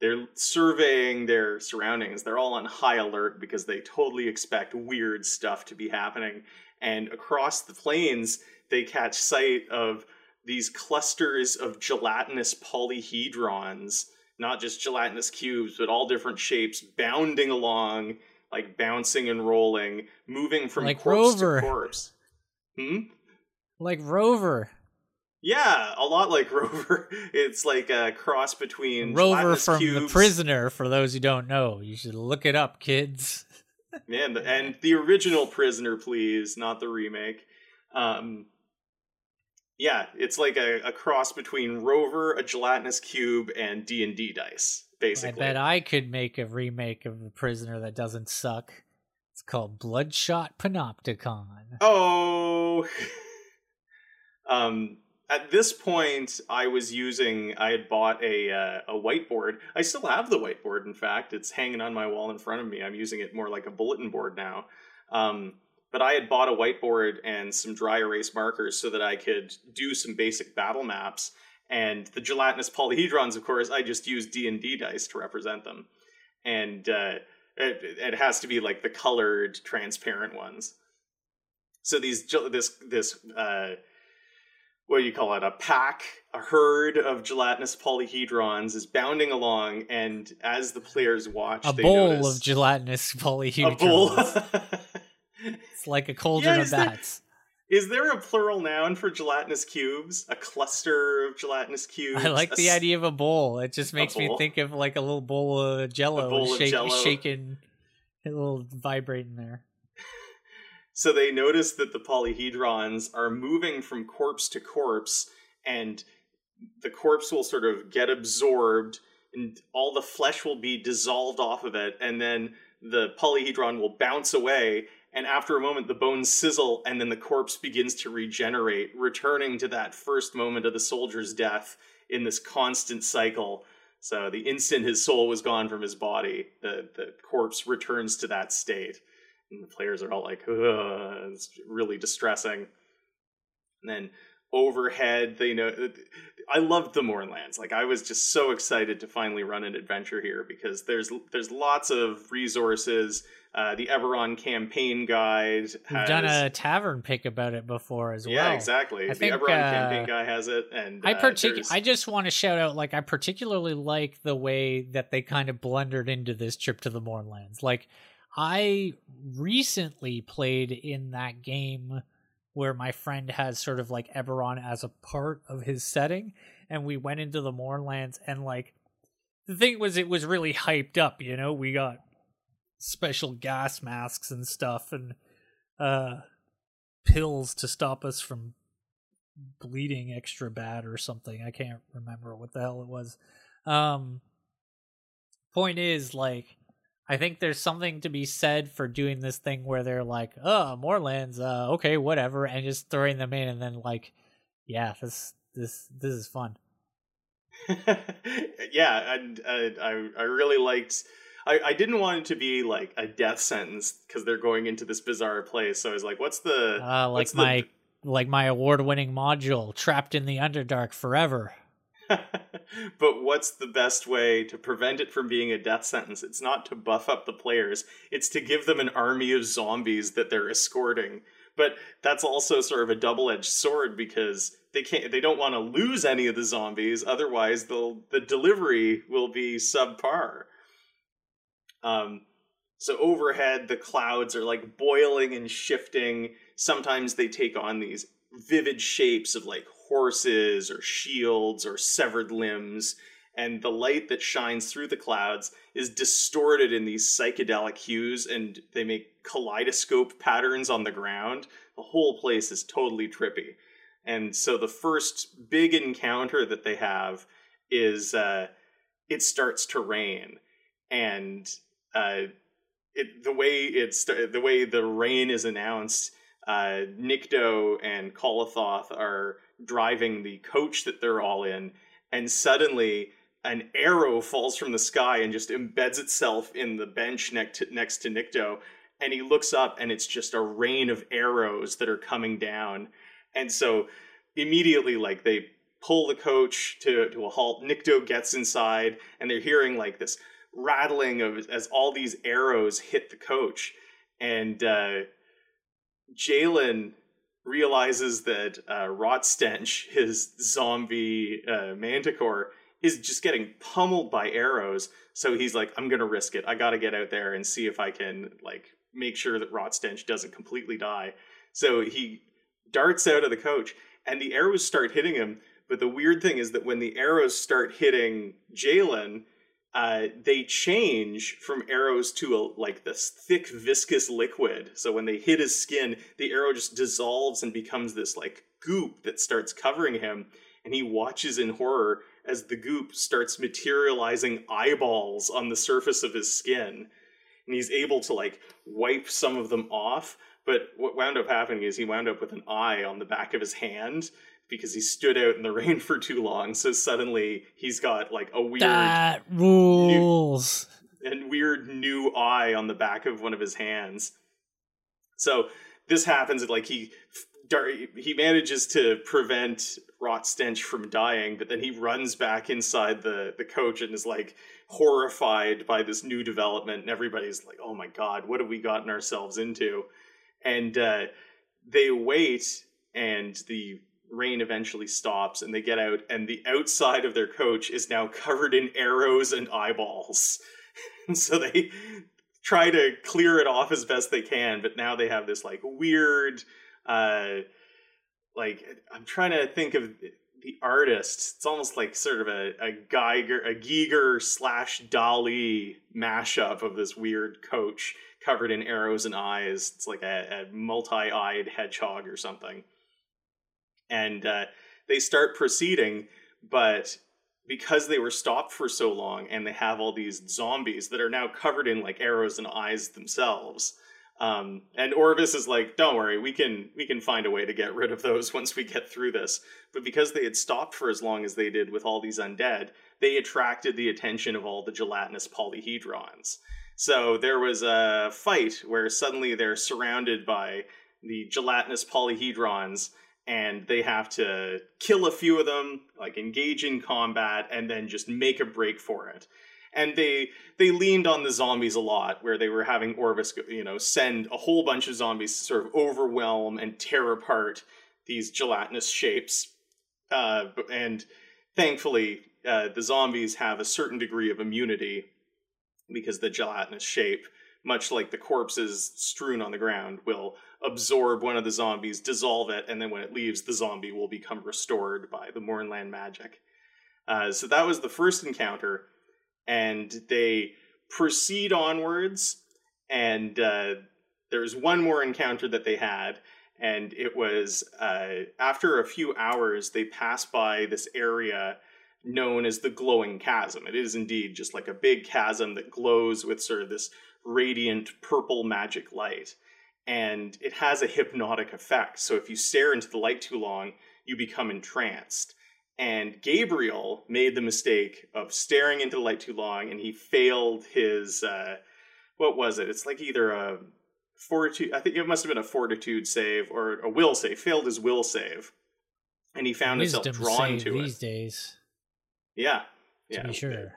they're surveying their surroundings. They're all on high alert because they totally expect weird stuff to be happening. And across the plains, they catch sight of these clusters of gelatinous polyhedrons, not just gelatinous cubes, but all different shapes, bounding along, like bouncing and rolling, moving from Like corpse Rover. to corpse. Hmm? Like Rover. Yeah, a lot like Rover. It's like a cross between Rover from The Prisoner, for those who don't know. You should look it up, kids. Man, and the original Prisoner, please, not the remake. Um, yeah, it's like a, a cross between Rover, a gelatinous cube, and D and D dice, I bet I could make a remake of The Prisoner that doesn't suck. It's called Bloodshot Panopticon. Oh. um. At this point, I was using. I had bought a uh, a whiteboard. I still have the whiteboard. In fact, it's hanging on my wall in front of me. I'm using it more like a bulletin board now. Um, but I had bought a whiteboard and some dry erase markers so that I could do some basic battle maps. And the gelatinous polyhedrons, of course, I just use D and D dice to represent them. And uh, it, it has to be like the colored, transparent ones. So these this this uh, what do you call it? A pack, a herd of gelatinous polyhedrons is bounding along, and as the players watch, A they bowl notice of gelatinous polyhedrons. a bowl. It's like a cauldron Yeah, of bats. Is there a plural noun for gelatinous cubes? A cluster of gelatinous cubes? I like A the s- idea of a bowl. It just makes me bowl? think of like a little bowl of jello, bowl of shake, Jell-O. shaking, a little vibrating there. So they notice that the polyhedrons are moving from corpse to corpse, and the corpse will sort of get absorbed, and all the flesh will be dissolved off of it, and then the polyhedron will bounce away. And after a moment, the bones sizzle, and then the corpse begins to regenerate, returning to that first moment of the soldier's death in this constant cycle. So the instant his soul was gone from his body, the, the corpse returns to that state and the players are all like, Ugh, it's really distressing. And then overhead, they know. I loved the Mournlands. Like I was just so excited to finally run an adventure here because there's there's lots of resources. Uh, the Eberron campaign guide We've done a tavern pick about it before as well. yeah, exactly. I the think, campaign uh, guy has it, and I uh, partic- there's- I just want to shout out like I particularly like the way that they kind of blundered into this trip to the Mournlands. Like I recently played in that game where my friend has sort of like Eberron as a part of his setting and we went into the Mournlands and like the thing was it was really hyped up, you know? We got special gas masks and stuff and uh pills to stop us from bleeding extra bad or something. I can't remember what the hell it was. Um point is like I think there's something to be said for doing this thing where they're like, "Oh, Morelands, uh okay, whatever," and just throwing them in and then like, yeah, this this this is fun. yeah, and uh, I I really liked. I, I didn't want it to be like a death sentence because they're going into this bizarre place. So I was like, "What's the Uh like what's the- my like my award-winning module, Trapped in the Underdark Forever. but what's the best way to prevent it from being a death sentence? It's not to buff up the players, it's to give them an army of zombies that they're escorting. But that's also sort of a double-edged sword because they can't they don't want to lose any of the zombies, otherwise they'll the delivery will be subpar. Um so overhead the clouds are like boiling and shifting. Sometimes they take on these vivid shapes of like horses or shields or severed limbs and the light that shines through the clouds is distorted in these psychedelic hues and they make kaleidoscope patterns on the ground. The whole place is totally trippy. And so the first big encounter that they have is uh, it starts to rain. And uh, it, the way it's the way the rain is announced uh, Nikto and Kolothoth are driving the coach that they're all in, and suddenly an arrow falls from the sky and just embeds itself in the bench next to, next to Nikto. And he looks up, and it's just a rain of arrows that are coming down. And so immediately, like they pull the coach to to a halt. Nikto gets inside, and they're hearing like this rattling of as all these arrows hit the coach, and. uh Jalen realizes that uh, Rotstench, his zombie uh, manticore, is just getting pummeled by arrows. So he's like, I'm gonna risk it. I gotta get out there and see if I can like make sure that Rotstench doesn't completely die. So he darts out of the coach, and the arrows start hitting him. But the weird thing is that when the arrows start hitting Jalen, uh, they change from arrows to a, like this thick viscous liquid. So when they hit his skin, the arrow just dissolves and becomes this like goop that starts covering him. And he watches in horror as the goop starts materializing eyeballs on the surface of his skin. And he's able to like wipe some of them off. But what wound up happening is he wound up with an eye on the back of his hand because he stood out in the rain for too long. So suddenly he's got like a weird That rules. and weird new eye on the back of one of his hands. So this happens like he he manages to prevent Rot Stench from dying, but then he runs back inside the the coach and is like horrified by this new development, and everybody's like, "Oh my god, what have we gotten ourselves into?" And uh, they wait, and the rain eventually stops, and they get out, and the outside of their coach is now covered in arrows and eyeballs. and so they try to clear it off as best they can, but now they have this like weird uh like I'm trying to think of the artist. It's almost like sort of a, a Giger, a slash Dali mashup of this weird coach covered in arrows and eyes. It's like a, a multi-eyed hedgehog or something. And uh, they start proceeding, but because they were stopped for so long and they have all these zombies that are now covered in like arrows and eyes themselves um, and Orvis is like, "Don't worry, we can we can find a way to get rid of those once we get through this." But because they had stopped for as long as they did with all these undead, they attracted the attention of all the gelatinous polyhedrons. So there was a fight where suddenly they're surrounded by the gelatinous polyhedrons and they have to kill a few of them, like engage in combat, and then just make a break for it. And they they leaned on the zombies a lot where they were having orvis you know send a whole bunch of zombies to sort of overwhelm and tear apart these gelatinous shapes. Uh, and thankfully uh, the zombies have a certain degree of immunity because the gelatinous shape much like the corpses strewn on the ground will absorb one of the zombies dissolve it and then when it leaves the zombie will become restored by the Mournland magic uh, so that was the first encounter and they proceed onwards. And uh, there's one more encounter that they had, and it was uh, after a few hours, they pass by this area known as the glowing chasm. It is indeed just like a big chasm that glows with sort of this radiant purple magic light. And it has a hypnotic effect. So if you stare into the light too long, you become entranced and Gabriel made the mistake of staring into the light too long, and he failed his uh, what was it? It's like either a fortitude. I think it must have been a fortitude save or a will save. Failed his will save, and he found Wisdom himself drawn to these it. days. Yeah, yeah, to be sure.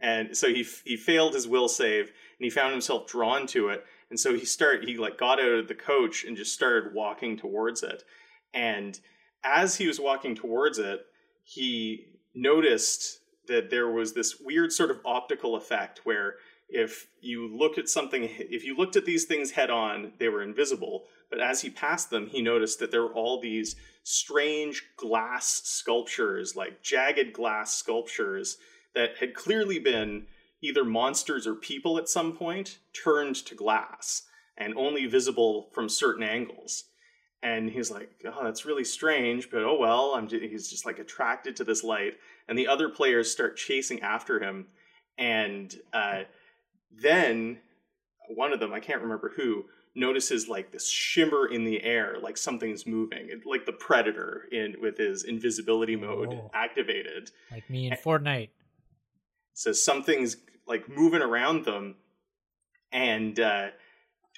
And so he he failed his will save, and he found himself drawn to it. And so he start he like got out of the coach and just started walking towards it, and as he was walking towards it, he noticed that there was this weird sort of optical effect where if you look at something if you looked at these things head on they were invisible but as he passed them he noticed that there were all these strange glass sculptures like jagged glass sculptures that had clearly been either monsters or people at some point turned to glass and only visible from certain angles. And he's like oh that's really strange but oh well i'm he's just like attracted to this light. And the other players start chasing after him and uh, then one of them i can't remember who notices like this shimmer in the air like something's moving. It, like the predator in with his invisibility mode oh, activated. Like me in fortnite. So something's like moving around them and uh,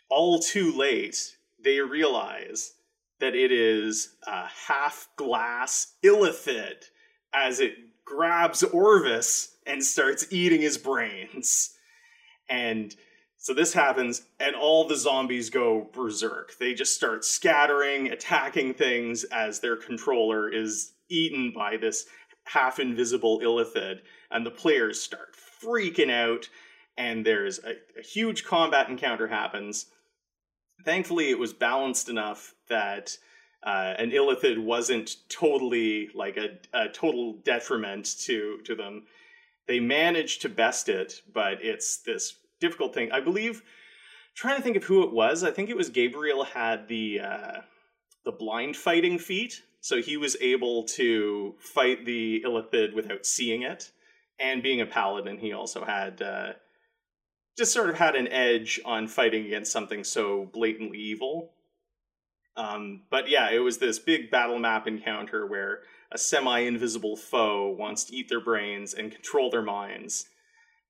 all too late they realize that it is a half glass illithid as it grabs Orvis and starts eating his brains. And so this happens, and all the zombies go berserk. They just start scattering, attacking things as their controller is eaten by this half invisible illithid, and the players start freaking out. And there's a, a huge combat encounter happens thankfully it was balanced enough that uh, an illithid wasn't totally like a, a, total detriment to to them. They managed to best it, but it's this difficult thing. I believe. Trying to think of who it was. I think it was Gabriel had the uh, the blind fighting feat, so he was able to fight the illithid without seeing it. And being a paladin, he also had uh, just sort of had an edge on fighting against something so blatantly evil. Um, but yeah, it was this big battle map encounter where a semi invisible foe wants to eat their brains and control their minds.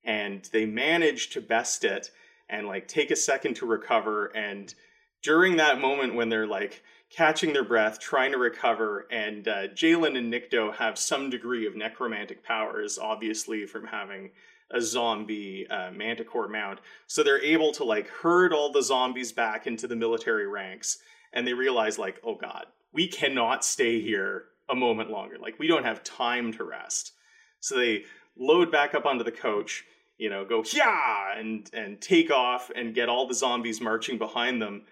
And they manage to best it and like take a second to recover. And during that moment when they're like catching their breath, trying to recover, and uh, Jalen and Nikto have some degree of necromantic powers, obviously from having a zombie uh, manticore mount. So they're able to like herd all the zombies back into the military ranks, and they realize like, oh god, we cannot stay here a moment longer. Like we don't have time to rest. So they load back up onto the coach, you know, go yeah, and and take off and get all the zombies marching behind them.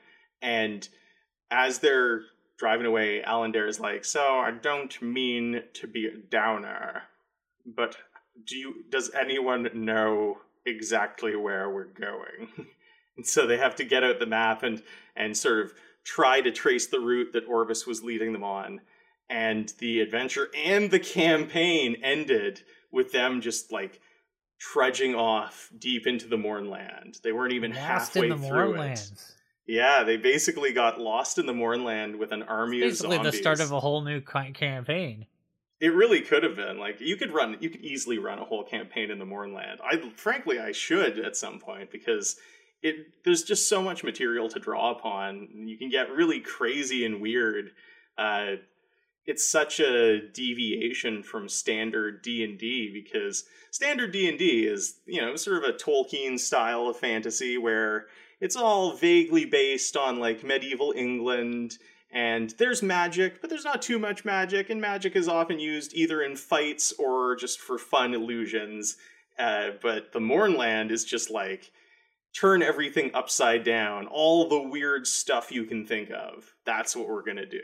And as they're driving away, Alandare is like, "So I don't mean to be a downer, but do you? Does anyone know exactly where we're going?" and so they have to get out the map and and sort of try to trace the route that Orvis was leading them on. And the adventure and the campaign ended with them just like trudging off deep into the Mournland. They weren't even Lost halfway the through it. Yeah, they basically got lost in the Mournland with an army of Basically, of the start of a whole new campaign. It really could have been like you could run, you could easily run a whole campaign in the Mournland. I frankly, I should at some point because it there's just so much material to draw upon. You can get really crazy and weird. Uh, it's such a deviation from standard D and D because standard D and D is you know sort of a Tolkien style of fantasy where it's all vaguely based on like medieval England and there's magic, but there's not too much magic, and magic is often used either in fights or just for fun illusions. Uh, but the Mournland is just like turn everything upside down, all the weird stuff you can think of. That's what we're gonna do.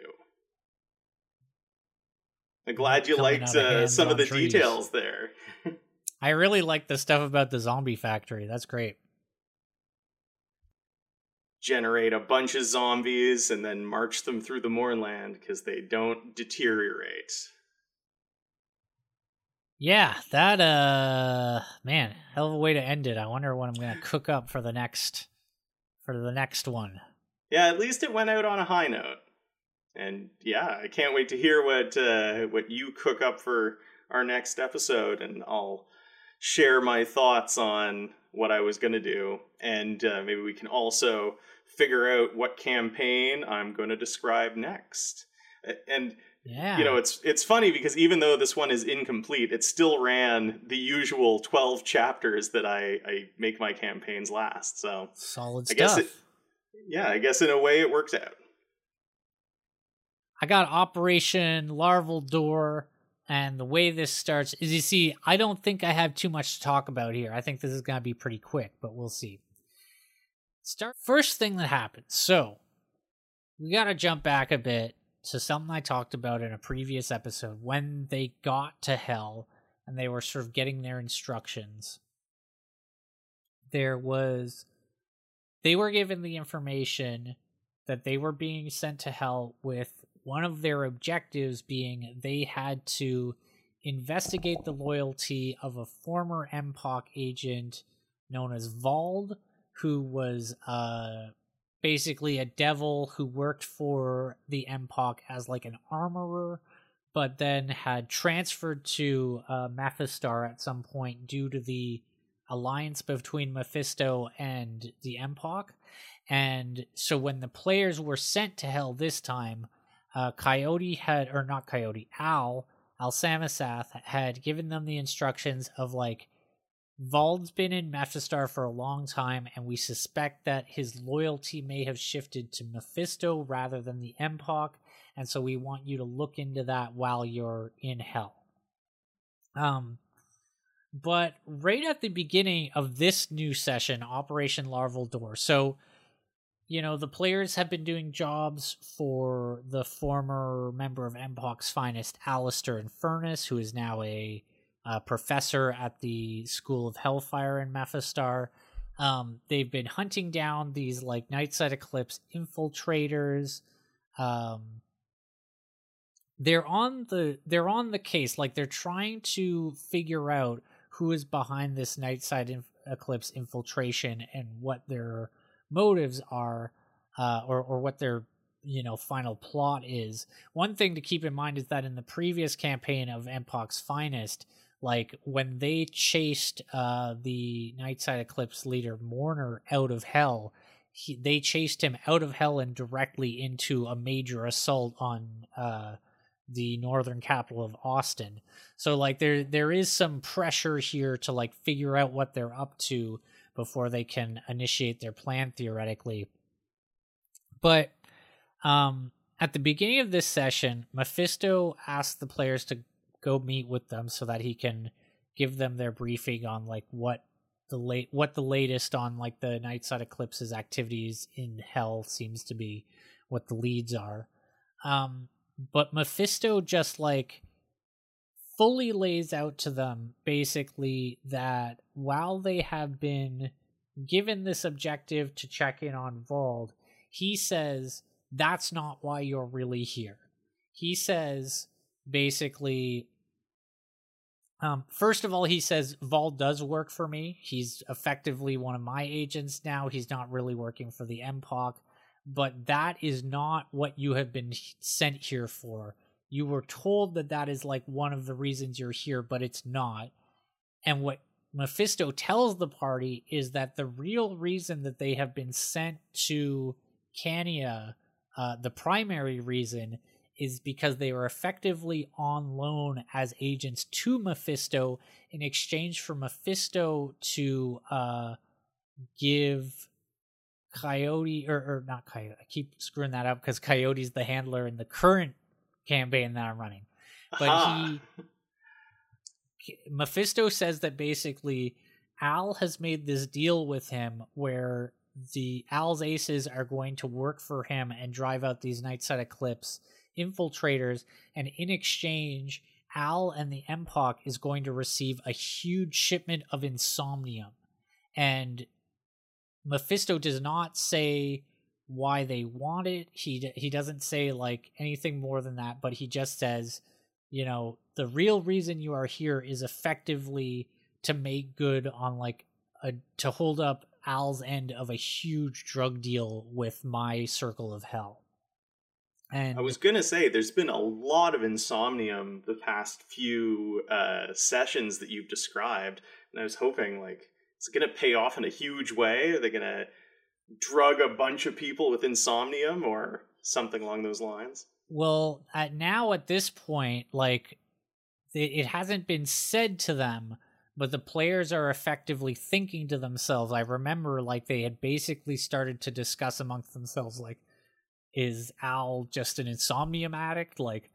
I'm glad you Coming liked uh, some of the trees. details there. I really like the stuff about the zombie factory. That's great. Generate a bunch of zombies and then march them through the Mournland because they don't deteriorate. Yeah, that uh man, hell of a way to end it. I wonder what I'm gonna cook up for the next for the next one. Yeah, at least it went out on a high note. And yeah, I can't wait to hear what uh, what you cook up for our next episode, and I'll share my thoughts on what I was going to do, and uh, maybe we can also figure out what campaign I'm going to describe next. And Yeah. you know, it's it's funny because even though this one is incomplete, it still ran the usual twelve chapters that I I make my campaigns last. So solid I guess stuff. it- yeah, I guess in a way it worked out. I got Operation Larval Door, and the way this starts is you see, I don't think I have too much to talk about here. I think this is going to be pretty quick, but we'll see. Start first thing that happens. So we got to jump back a bit to something I talked about in a previous episode when they got to hell and they were sort of getting their instructions. There was they were given the information that they were being sent to hell with one of their objectives being they had to investigate the loyalty of a former MPOC agent known as Vald, who was uh, basically a devil who worked for the MPOC as like an armorer, but then had transferred to uh, Mephistar at some point due to the alliance between Mephisto and the MPOC. And so when the players were sent to hell this time, uh, Coyote had, or not Coyote, Al, Al Samasath had given them the instructions of like, Vald's been in Mephistar for a long time, and we suspect that his loyalty may have shifted to Mephisto rather than the MPOC, and so we want you to look into that while you're in hell. Um, but right at the beginning of this new session, Operation Larval Door, so you know, the players have been doing jobs for the former member of MPOC's finest, Alistair Infernus, who is now a uh, professor at the School of Hellfire in Mephistar. Um, they've been hunting down these like Nightside Eclipse infiltrators. Um, they're on the they're on the case, like they're trying to figure out who is behind this Nightside inf- Eclipse infiltration and what their motives are uh, or or what their you know final plot is. One thing to keep in mind is that in the previous campaign of Empok's Finest, like when they chased uh, the Nightside Eclipse leader Mourner out of hell, he, they chased him out of hell and directly into a major assault on uh, the northern capital of Austin. So like there there is some pressure here to like figure out what they're up to before they can initiate their plan theoretically. But um at the beginning of this session, Mephisto asked the players to go meet with them so that he can give them their briefing on like what the late what the latest on like the Nightside Eclipse's activities in Hell seems to be, what the leads are. Um, but Mephisto just like fully lays out to them basically that while they have been given this objective to check in on Voeld, he says that's not why you're really here. He says basically um, first of all, he says Voeld does work for me. He's effectively one of my agents now. He's not really working for the MPOC, but that is not what you have been sent here for. You were told that that is like one of the reasons you're here, but it's not. And what Mephisto tells the party is that the real reason that they have been sent to Cania, uh, the primary reason, is because they were effectively on loan as agents to Mephisto in exchange for Mephisto to uh, give Coyote or, or not Coyote. I keep screwing that up because Coyote's the handler in the current campaign that I'm running. But he Mephisto says that basically Al has made this deal with him where the Al's aces are going to work for him and drive out these Nightside Eclipse infiltrators, and in exchange, Al and the MPOC is going to receive a huge shipment of insomnium. And Mephisto does not say why they want it. He he doesn't say like anything more than that, but he just says, you know, the real reason you are here is effectively to make good on like a to hold up Al's end of a huge drug deal with my circle of hell. And I was gonna say, there's been a lot of insomnium the past few uh, sessions that you've described, and I was hoping like it's gonna pay off in a huge way. Are they gonna drug a bunch of people with insomnium or something along those lines? Well, at now at this point, like it, it hasn't been said to them, but the players are effectively thinking to themselves. I remember like they had basically started to discuss amongst themselves, like is Al just an insomnium addict? Like,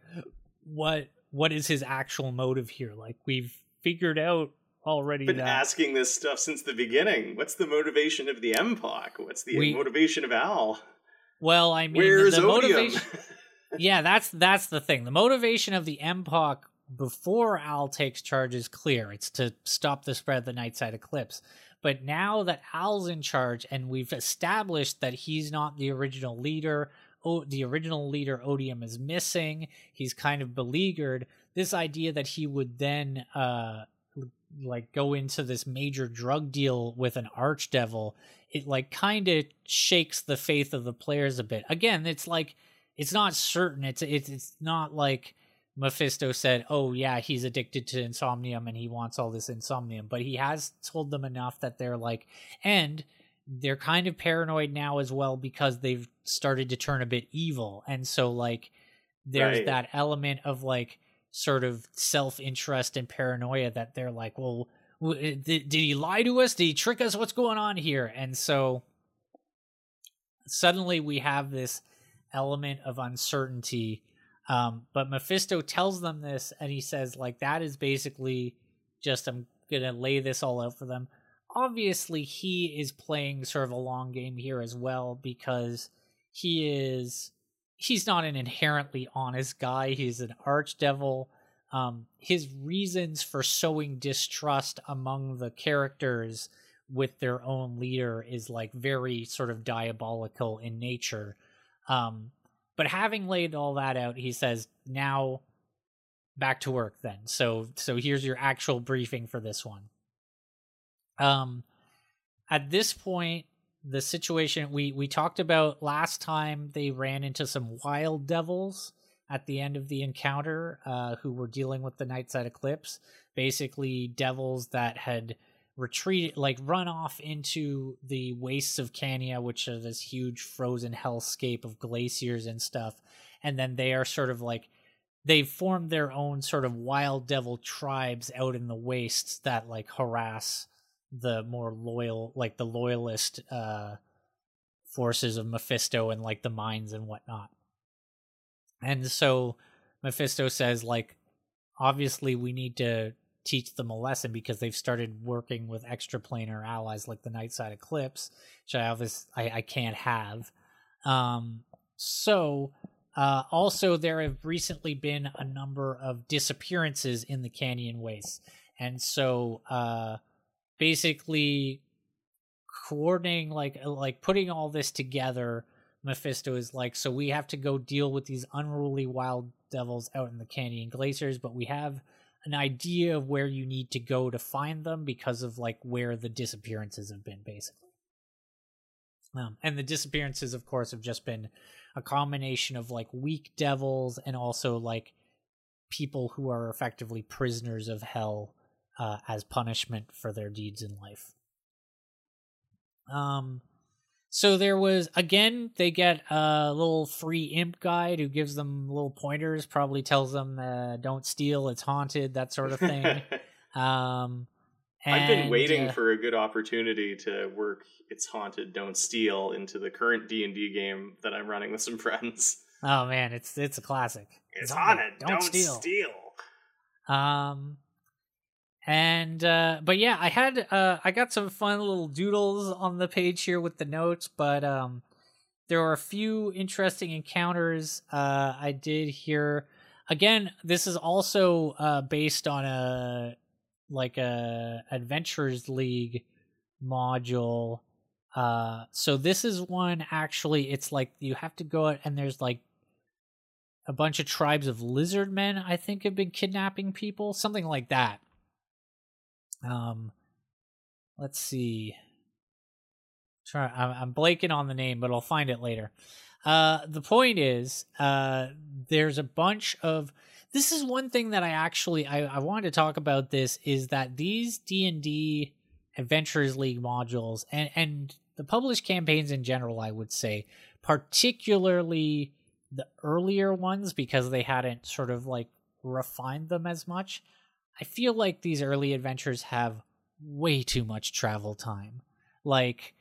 what what is his actual motive here? Like, we've figured out already. Been that... asking this stuff since the beginning. What's the motivation of the MPOC? What's the we... motivation of Al? Well, I mean, Where's the, the motivation. yeah, that's that's the thing. The motivation of the MPOC before Al takes charge is clear. It's to stop the spread of the Nightside Eclipse. But now that Al's in charge and we've established that he's not the original leader, oh, the original leader Odium is missing, he's kind of beleaguered. This idea that he would then uh like go into this major drug deal with an archdevil, it like kind of shakes the faith of the players a bit. Again, it's like it's not certain. It's it's it's not like Mephisto said, "Oh yeah, he's addicted to insomnium and he wants all this insomnium." But he has told them enough that they're like, and they're kind of paranoid now as well because they've started to turn a bit evil, and so like there's right. that element of like sort of self-interest and paranoia that they're like, "Well, did, did he lie to us? Did he trick us? What's going on here?" And so suddenly we have this element of uncertainty um, but Mephisto tells them this, and he says, like, that is basically just, I'm going to lay this all out for them. Obviously, he is playing sort of a long game here as well because he is, he's not an inherently honest guy. He's an archdevil. Um, his reasons for sowing distrust among the characters with their own leader is like very sort of diabolical in nature. Um, but having laid all that out, he says, now back to work then. So so here's your actual briefing for this one. Um at this point, the situation we we talked about last time they ran into some wild devils at the end of the encounter uh who were dealing with the nightside eclipse basically devils that had retreated like run off into the wastes of Cania, which are this huge frozen hellscape of glaciers and stuff. And then they are sort of like they've formed their own sort of wild devil tribes out in the wastes that like harass the more loyal like the loyalist uh forces of Mephisto and like the mines and whatnot. And so Mephisto says like obviously we need to teach them a lesson because they've started working with extraplanar allies like the Nightside Eclipse, which I obviously I, I can't have. Um, so uh, also, there have recently been a number of disappearances in the Cania wastes, and so uh, basically coordinating, like like putting all this together. Mephisto is like, so we have to go deal with these unruly wild devils out in the Cania glaciers, but we have an idea of where you need to go to find them because of like where the disappearances have been, basically. Um, and the disappearances, of course, have just been a combination of like weak devils and also like people who are effectively prisoners of hell uh, as punishment for their deeds in life. Um, so there was again, they get a little free imp guide who gives them little pointers, probably tells them uh, don't steal, it's haunted, that sort of thing. um, I've been waiting uh, for a good opportunity to work "It's Haunted, Don't Steal" into the current D and D game that I'm running with some friends. Oh man, it's it's a classic. It's haunted, don't, steal. Um, and uh, but yeah, I had uh, I got some fun little doodles on the page here with the notes, but um, there were a few interesting encounters. Uh, I did here again. This is also uh based on a like a Adventurers League module. Uh, so this is one actually. It's like you have to go out and there's like a bunch of tribes of lizard men. I think have been kidnapping people, something like that. Um, let's see. Try. I'm, blanking on the name, but I'll find it later. Uh, the point is, uh, there's a bunch of. This is one thing that I actually I, I wanted to talk about. This is that these D and D Adventurers League modules and and the published campaigns in general, I would say, particularly the earlier ones because they hadn't sort of like refined them as much. I feel like these early adventures have way too much travel time. Like,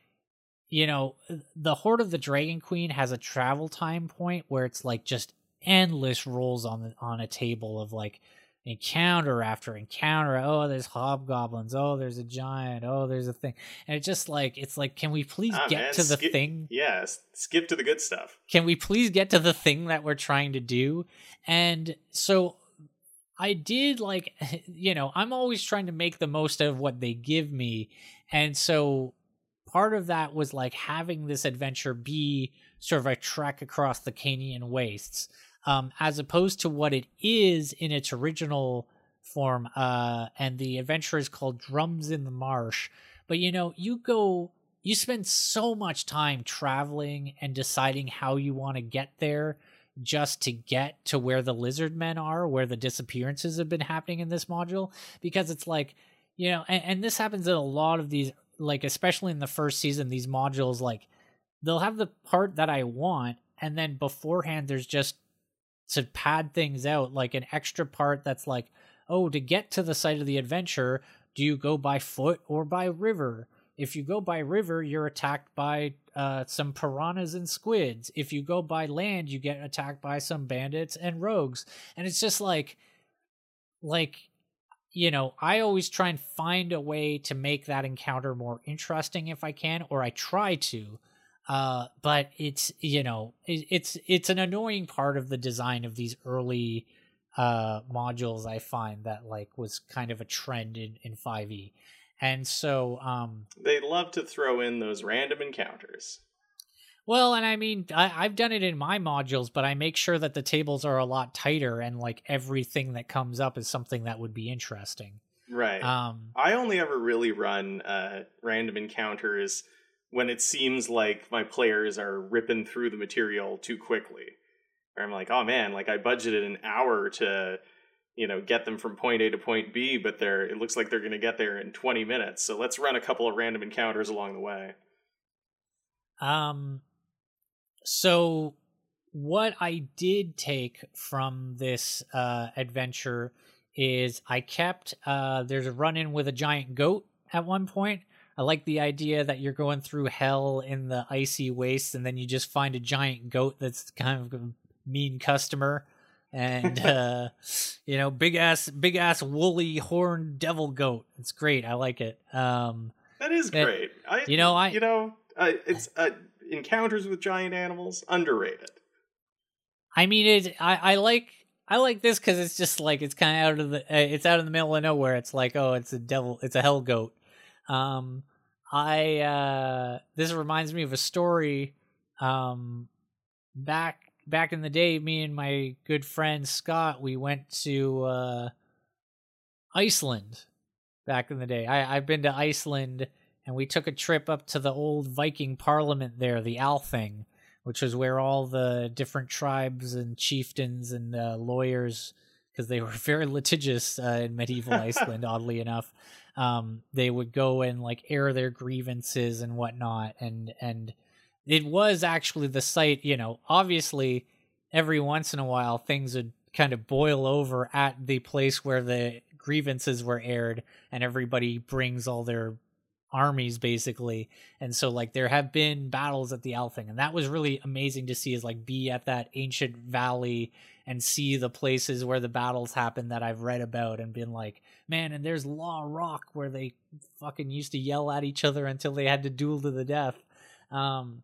you know, the Hoard of the Dragon Queen has a travel time point where it's like just endless rolls on the, on a table of like encounter after encounter. Oh, there's hobgoblins. Oh, there's a giant. Oh, there's a thing. And it's just like it's like, can we please Ah, get man, to the skip- thing? Yeah, skip to the good stuff. can we please get to the thing that we're trying to do and so i did like you know i'm always trying to make the most of what they give me. And so part of that was like having this adventure be sort of a trek across the Cania wastes um, as opposed to what it is in its original form uh, and the adventure is called drums in the marsh. But you know you go you spend so much time traveling and deciding how you want to get there just to get to where the lizard men are where the disappearances have been happening in this module because it's like you know and, and this happens in a lot of these like especially in the first season these modules like they'll have the part that i want and then beforehand there's just to pad things out like an extra part that's like oh to get to the site of the adventure do you go by foot or by river? If you go by river you're attacked by uh, some piranhas and squids. If you go by land you get attacked by some bandits and rogues. And it's just like like you know i always try and find a way to make that encounter more interesting if i can or i try to. Uh but it's you know it, it's it's an annoying part of the design of these early uh modules i find that like was kind of a trend in in 5e and so um They love to throw in those random encounters. well and i mean I, i've done it in my modules but i make sure that the tables are a lot tighter and like everything that comes up is something that would be interesting Right. um I only ever really run uh, random encounters when it seems like my players are ripping through the material too quickly. Or I'm like, oh man, like I budgeted an hour to, you know, get them from point A to point B, but they're it looks like they're going to get there in 20 minutes. So let's run a couple of random encounters along the way. Um, so what I did take from this uh, adventure is I kept uh, there's a run in with a giant goat at one point. I like the idea that you're going through hell in the icy wastes, and then you just find a giant goat that's kind of a mean customer, and uh, you know, big ass, big ass woolly horned devil goat. It's great. I like it. Um, That is great. I you know, I you know, uh, it's uh, encounters with giant animals underrated. I mean, it. I, I like I like this because it's just like it's kind of out of the uh, it's out in the middle of nowhere. It's like oh, it's a devil, it's a hell goat. Um, I uh, this reminds me of a story. Um, back back in the day, me and my good friend Scott, we went to uh, Iceland. Back in the day, I I've been to Iceland, and we took a trip up to the old Viking Parliament there, the Althing which was where all the different tribes and chieftains and uh, lawyers, because they were very litigious uh, in medieval Iceland, oddly enough, um, they would go and like air their grievances and whatnot, and and it was actually the site. You know, obviously, every once in a while things would kind of boil over at the place where the grievances were aired, and everybody brings all their armies basically and so like there have been battles at the Althing and that was really amazing to see is like be at that ancient valley and see the places where the battles happen that I've read about and been like man and there's Law Rock where they fucking used to yell at each other until they had to duel to the death um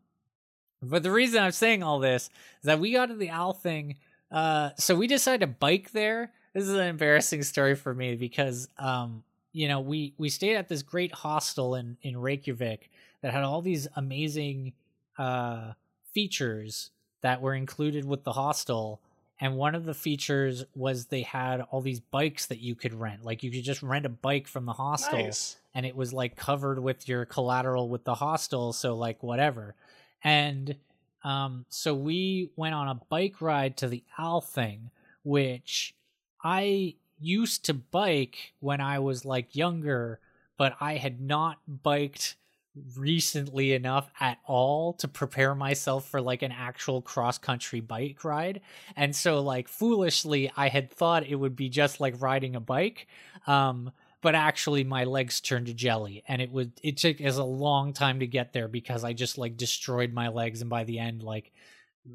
but the reason I'm saying all this is that we got to the Althing uh so we decided to bike there this is an embarrassing story for me because um you know, we we stayed at this great hostel in in Reykjavik that had all these amazing uh, features that were included with the hostel. And one of the features was they had all these bikes that you could rent. Like you could just rent a bike from the hostel, Nice. and it was like covered with your collateral with the hostel. So like whatever. And um, so we went on a bike ride to the Althing, which I used to bike when I was like younger, but I had not biked recently enough at all to prepare myself for like an actual cross country bike ride. And so like foolishly I had thought it would be just like riding a bike. Um but actually my legs turned to jelly and it would it took us a long time to get there because I just like destroyed my legs and by the end like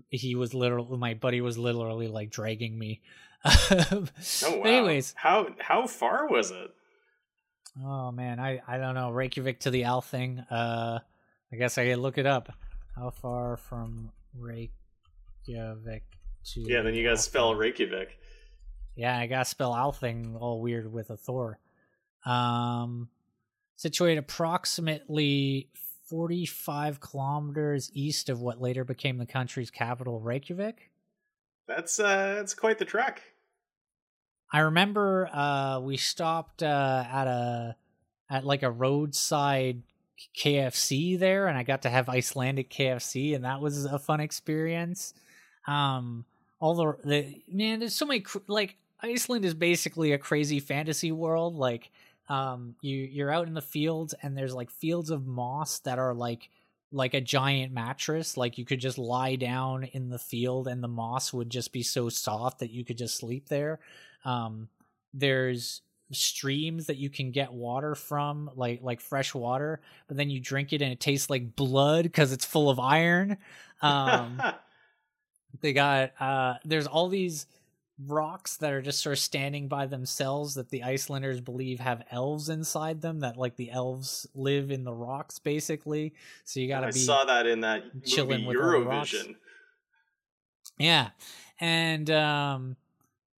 he was literally my buddy was literally like dragging me Oh wow. anyways how how far was it? Oh man, I I don't know Reykjavik to the Althing. Uh, I guess I could look it up. How far from Reykjavik to? Yeah, then you gotta spell Reykjavik. Yeah, I gotta spell Althing all weird with a Thor. Um, situated approximately forty-five kilometers east of what later became the country's capital, Reykjavik. That's uh, that's quite the trek. I remember uh, we stopped uh, at a at like a roadside KFC there, and I got to have Icelandic KFC, and that was a fun experience. Um, all the, the man, there's so many cr- like Iceland is basically a crazy fantasy world. Like, um, you you're out in the fields, and there's like fields of moss that are like like a giant mattress. Like you could just lie down in the field, and the moss would just be so soft that you could just sleep there. Um, there's streams that you can get water from like like fresh water but then you drink it and it tastes like blood because it's full of iron um they got uh there's all these rocks that are just sort of standing by themselves that the icelanders believe have elves inside them that like the elves live in the rocks basically so you gotta I be saw that in that chilling movie with all the rocks. Eurovision. Yeah. And um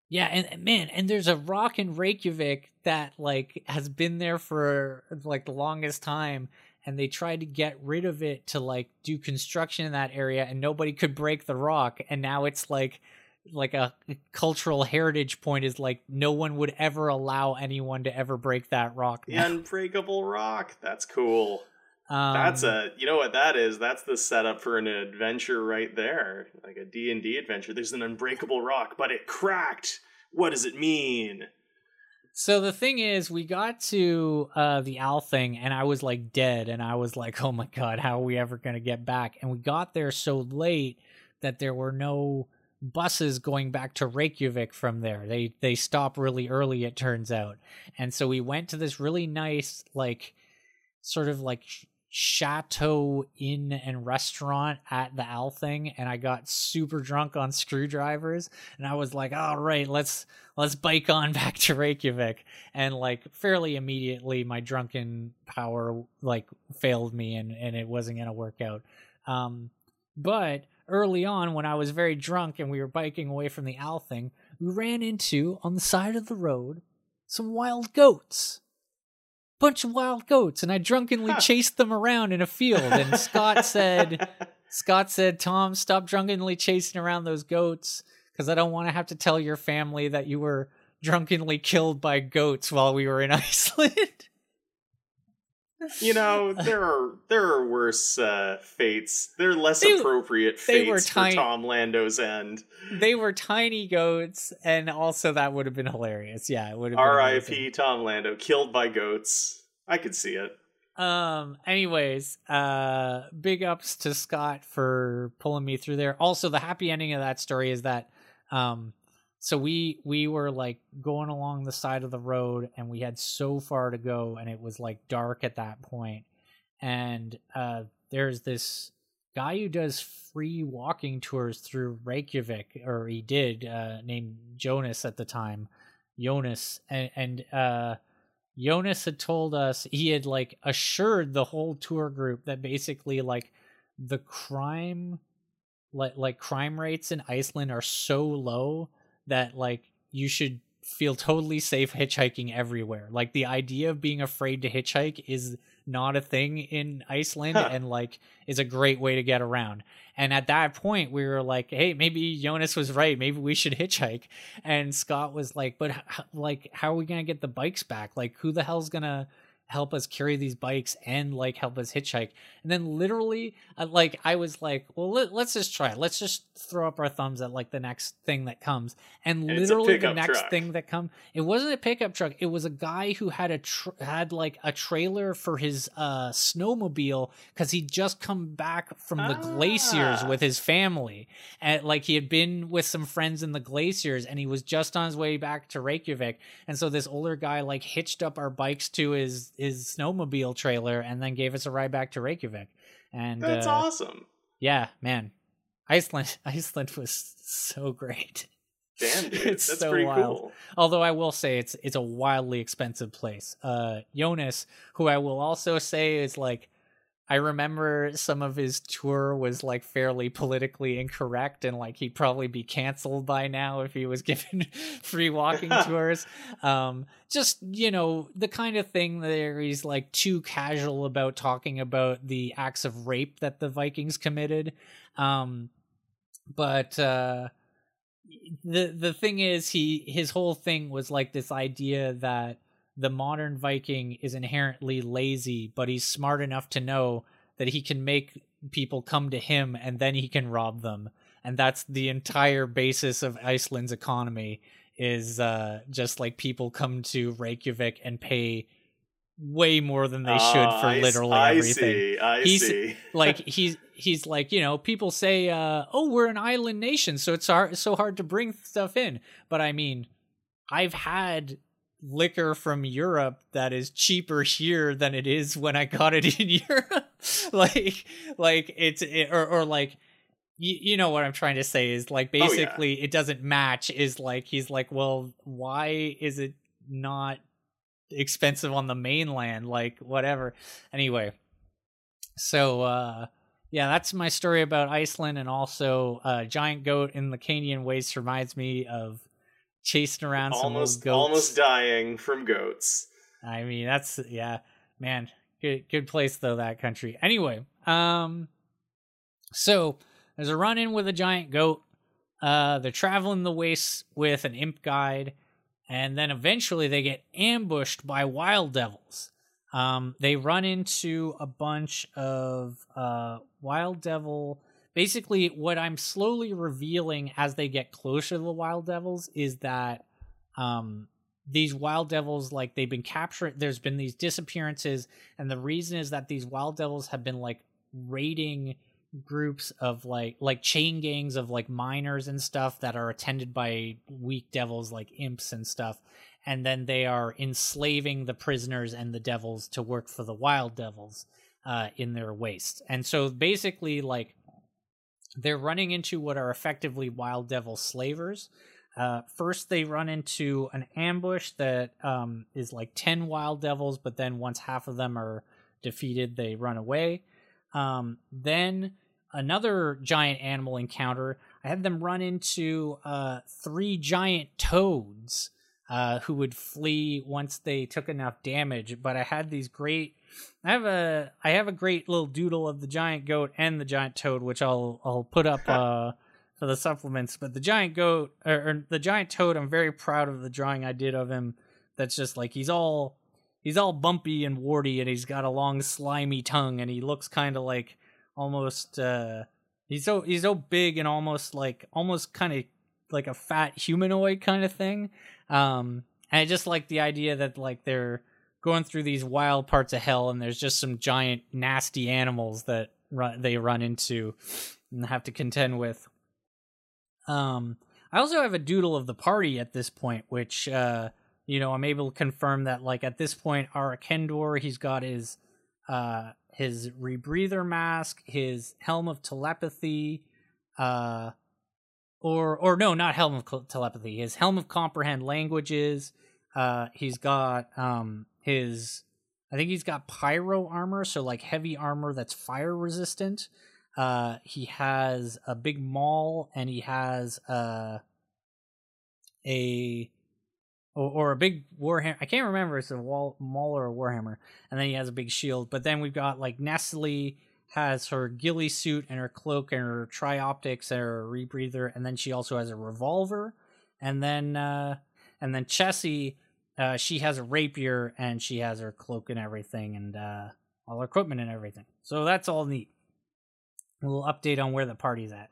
yeah, and man, and there's a rock in Reykjavik that like has been there for like the longest time and they tried to get rid of it to like do construction in that area and nobody could break the rock and now it's like like a cultural heritage point is like no one would ever allow anyone to ever break that rock. The unbreakable rock. That's cool. Um, That's a you know what that is? That's the setup for an adventure right there. Like a D&D adventure. There's an unbreakable rock, but it cracked. What does it mean? So the thing is, we got to uh, the thing, and I was like dead, and I was like, "Oh my god, how are we ever gonna get back?" And we got there so late that there were no buses going back to Reykjavik from there. They they stop really early, it turns out, and so we went to this really nice, like, sort of like chateau inn and restaurant at the Althing, and I got super drunk on screwdrivers, and I was like, "All right, let's." let's bike on back to Reykjavik. And like fairly immediately, my drunken power like failed me, and and it wasn't gonna work out. Um, But early on, when I was very drunk and we were biking away from the Althing, we ran into on the side of the road some wild goats. Bunch of wild goats, and I drunkenly Huh. chased them around in a field. And Scott said, Scott said, Tom, stop drunkenly chasing around those goats because I don't want to have to tell your family that you were drunkenly killed by goats while we were in Iceland. You know, there are there are worse uh, fates. They're less They- appropriate they were fates for tiny- Tom Lando's end. they were tiny goats, and also that would have been hilarious. Yeah, it would have. R.I.P. Tom Lando, killed by goats. I could see it. Um. Anyways, uh, big ups to Scott for pulling me through there. Also, the happy ending of that story is that, um, so we we were like going along the side of the road, and we had so far to go, and it was like dark at that point, and uh, there's this guy who does free walking tours through Reykjavik, or he did, uh, named Jonas at the time, Jonas, and and uh. Jonas had told us he had like assured the whole tour group that basically like the crime like like crime rates in Iceland are so low that like you should feel totally safe hitchhiking everywhere. Like the idea of being afraid to hitchhike is not a thing in Iceland Huh. and like is a great way to get around. And at that point we were like, "Hey, maybe Jonas was right. Maybe we should hitchhike." And Scott was like, "But h- like how are we going to get the bikes back? Like who the hell's going to help us carry these bikes and like help us hitchhike?" And then literally uh, like I was like, "Well, let, let's just try it. Let's just throw up our thumbs at like the next thing that comes." And It's a literally the next truck. thing that come it wasn't a pickup truck. It was a guy who had a tr- had like a trailer for his uh snowmobile cuz he'd just come back from the glaciers Ah. with his family. And like he had been with some friends in the glaciers and he was just on his way back to Reykjavik. And so this older guy like hitched up our bikes to his his snowmobile trailer and then gave us a ride back to Reykjavik. And That's uh, awesome. yeah, man. Iceland Iceland was so great. Damn, dude, it's that's so pretty wild. cool. Although I will say it's it's a wildly expensive place. Uh Jonas, who I will also say is like I remember some of his tour was like fairly politically incorrect and like he'd probably be canceled by now if he was given free walking tours. Um just, you know, the kind of thing there he's like too casual about talking about the acts of rape that the Vikings committed. Um but uh the the thing is he his whole thing was like this idea that the modern viking is inherently lazy but he's smart enough to know that he can make people come to him and then he can rob them and that's the entire basis of Iceland's economy is uh just like people come to Reykjavik and pay way more than they should Ah, for I literally I everything see. I He's- see. like he's he's like you know people say uh oh we're an island nation so it's hard, so hard to bring stuff in but i mean i've had liquor from europe that is cheaper here than it is when i got it in europe. Like like it's it, or or like you, you know what i'm trying to say is like Oh, yeah. basically it doesn't match is like he's like well why is it not expensive on the mainland? Like whatever. Anyway so uh yeah that's my story about iceland and also uh giant goat in the Cania waste reminds me of chasing around almost goats almost dying from goats. I mean, that's yeah, man. Good good place though that country. Anyway, um so there's a run in with a giant goat. Uh they're traveling the wastes with an imp guide and then eventually they get ambushed by wild devils. Um they run into a bunch of uh wild devil basically what I'm slowly revealing as they get closer to the wild devils is that um these wild devils like they've been captured there's been these disappearances and the reason is that these wild devils have been like raiding groups of like like chain gangs of like miners and stuff that are attended by weak devils like imps and stuff and then they are enslaving the prisoners and the devils to work for the wild devils uh in their waste. And so basically like they're running into what are effectively wild devil slavers uh, first, they run into an ambush that um, is like 10 wild devils, but then once half of them are defeated, they run away. Um, then another giant animal encounter. I had them run into uh, three giant toads uh, who would flee once they took enough damage. But I had these great. I have a I have a great little doodle of the giant goat and the giant toad, which I'll I'll put up uh, for the supplements. But the giant goat or, or the giant toad, I'm very proud of the drawing I did of him. That's just like he's all he's all bumpy and warty, and he's got a long slimy tongue, and he looks kind of like almost. uh He's so he's so big and almost like almost kind of like a fat humanoid kind of thing. Um, and I just like the idea that like they're going through these wild parts of hell, and there's just some giant nasty animals that run, they run into and have to contend with. Um, I also have a doodle of the party at this point, which uh, you know I'm able to confirm that like at this point, our Kendor he's got his uh his rebreather mask, his helm of telepathy, uh or or no, not helm of telepathy. His helm of comprehend languages. Uh, he's got um his, I think he's got pyro armor, so like heavy armor that's fire resistant. Uh, he has a big maul, and he has uh a or, or a big warhammer. I can't remember if it's a wall, maul or a warhammer. And then he has a big shield. But then we've got like Nestle has her ghillie suit and her cloak and her trioptics and her rebreather, and then she also has a revolver. And then uh and then Chessie, uh, she has a rapier and she has her cloak and everything and uh all her equipment and everything. So that's all neat. A little update on where the party's at.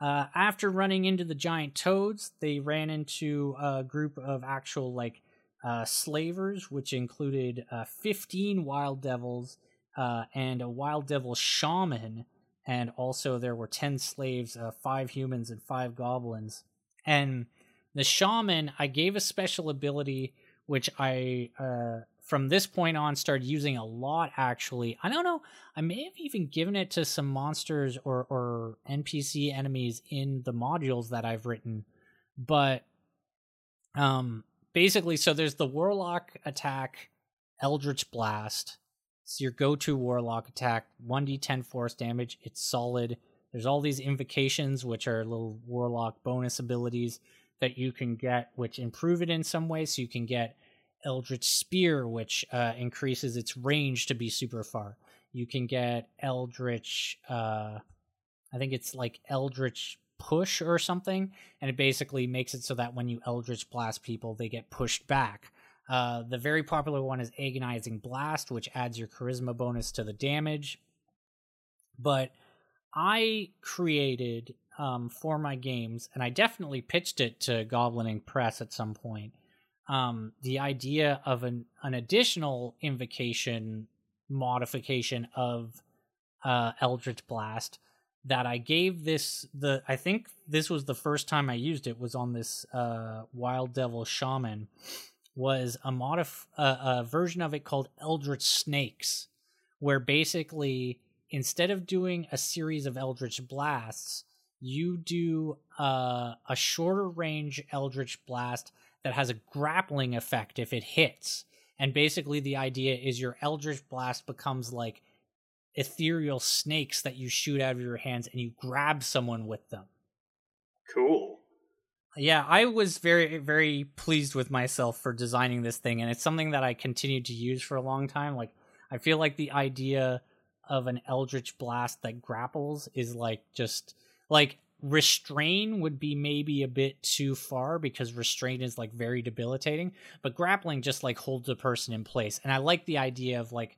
Uh, after running into the giant toads, they ran into a group of actual like uh, slavers, which included uh, 15 wild devils uh, and a wild devil shaman, and also there were 10 slaves, uh, five humans, and five goblins. And the shaman, I gave a special ability which I uh, from this point on started using a lot actually i don't know i may have even given it to some monsters or or npc enemies in the modules that i've written but um basically so there's the warlock attack eldritch blast it's your go-to warlock attack 1d10 force damage it's solid there's all these invocations which are little warlock bonus abilities that you can get which improve it in some way so you can get Eldritch Spear, which uh, increases its range to be super far. You can get Eldritch, uh, I think it's like Eldritch Push or something, and it basically makes it so that when you Eldritch Blast people, they get pushed back. Uh, the very popular one is Agonizing Blast, which adds your charisma bonus to the damage. But I created um, for my games, and I definitely pitched it to Goblin Press at some point um, the idea of an, an additional invocation modification of uh, Eldritch Blast that I gave this the I think this was the first time I used it was on this uh, Wild Devil Shaman was a modif a version of it called Eldritch Snakes where basically instead of doing a series of Eldritch blasts you do uh, a shorter range Eldritch blast that has a grappling effect if it hits. And basically, the idea is your Eldritch Blast becomes like ethereal snakes that you shoot out of your hands and you grab someone with them. Cool. Yeah, I was very, very pleased with myself for designing this thing, and it's something that I continued to use for a long time. Like, I feel like the idea of an Eldritch Blast that grapples is like just like restrain would be maybe a bit too far because restraint is like very debilitating but grappling just like holds a person in place and i like the idea of like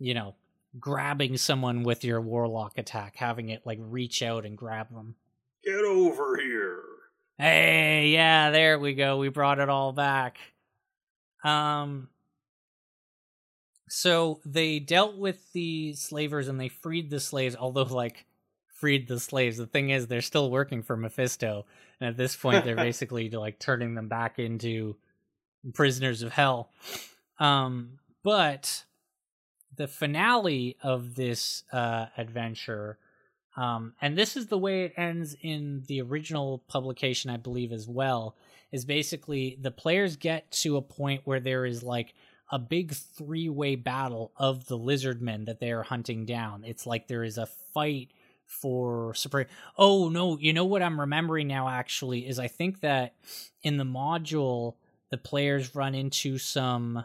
you know grabbing someone with your warlock attack having it like reach out and grab them get over here hey yeah there we go we brought it all back um so they dealt with the slavers and they freed the slaves although like freed the slaves. The thing is, they're still working for Mephisto, and at this point, they're basically like turning them back into prisoners of hell. Um, but the finale of this uh, adventure, um, and this is the way it ends in the original publication, I believe, as well, is basically the players get to a point where there is like a big three way battle of the lizard men that they are hunting down. It's like there is a fight for Supreme. Oh no, you know what I'm remembering now actually is I think that in the module the players run into some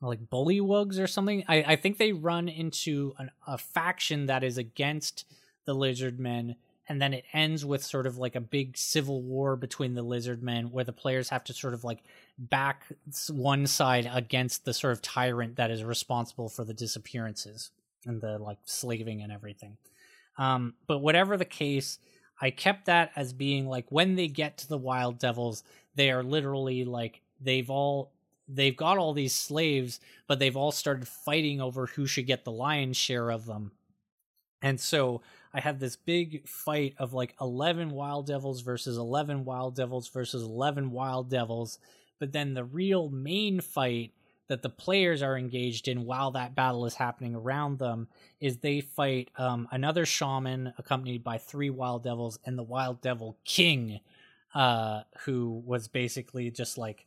like bullywugs or something. I, I think they run into an, a faction that is against the lizard men and then it ends with sort of like a big civil war between the lizard men where the players have to sort of like back one side against the sort of tyrant that is responsible for the disappearances and the like slaving and everything um but whatever the case i kept that as being like when they get to the wild devils they are literally like they've all they've got all these slaves but they've all started fighting over who should get the lion's share of them and so I had this big fight of like 11 wild devils versus 11 wild devils versus 11 wild devils. But then the real main fight that the players are engaged in while that battle is happening around them is they fight um, another shaman accompanied by three wild devils and the wild devil king, uh, who was basically just like,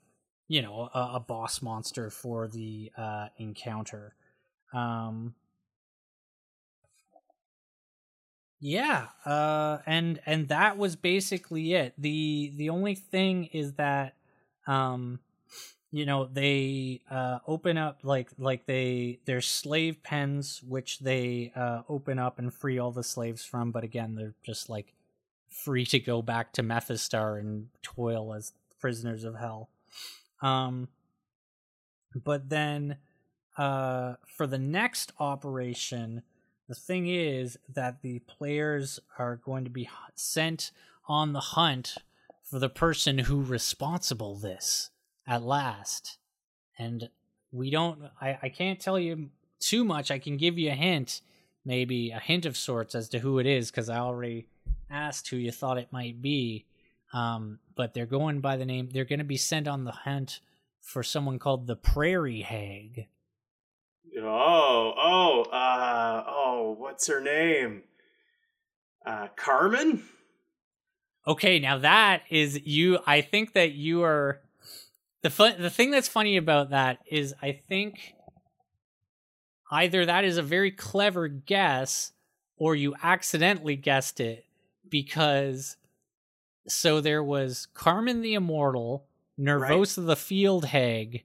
you know, a, a boss monster for the uh, encounter. Um, yeah uh and and that was basically it the the only thing is that um you know they uh open up like like they there's slave pens which they uh open up and free all the slaves from but again they're just like free to go back to Mephisto and toil as prisoners of hell um but then uh for the next operation the thing is that the players are going to be sent on the hunt for the person who responsible this at last. And we don't I, I can't tell you too much. I can give you a hint, maybe a hint of sorts as to who it is, because I already asked who you thought it might be. Um, but they're going by the name they're gonna be sent on the hunt for someone called the Prairie Hag. Oh, oh, uh, oh, what's her name? Uh, Carmen? Okay, now that is you. I think that you are the fun. The thing that's funny about that is, I think either that is a very clever guess, or you accidentally guessed it because. So there was Carmen the Immortal, Nervosa right. the Field Hag,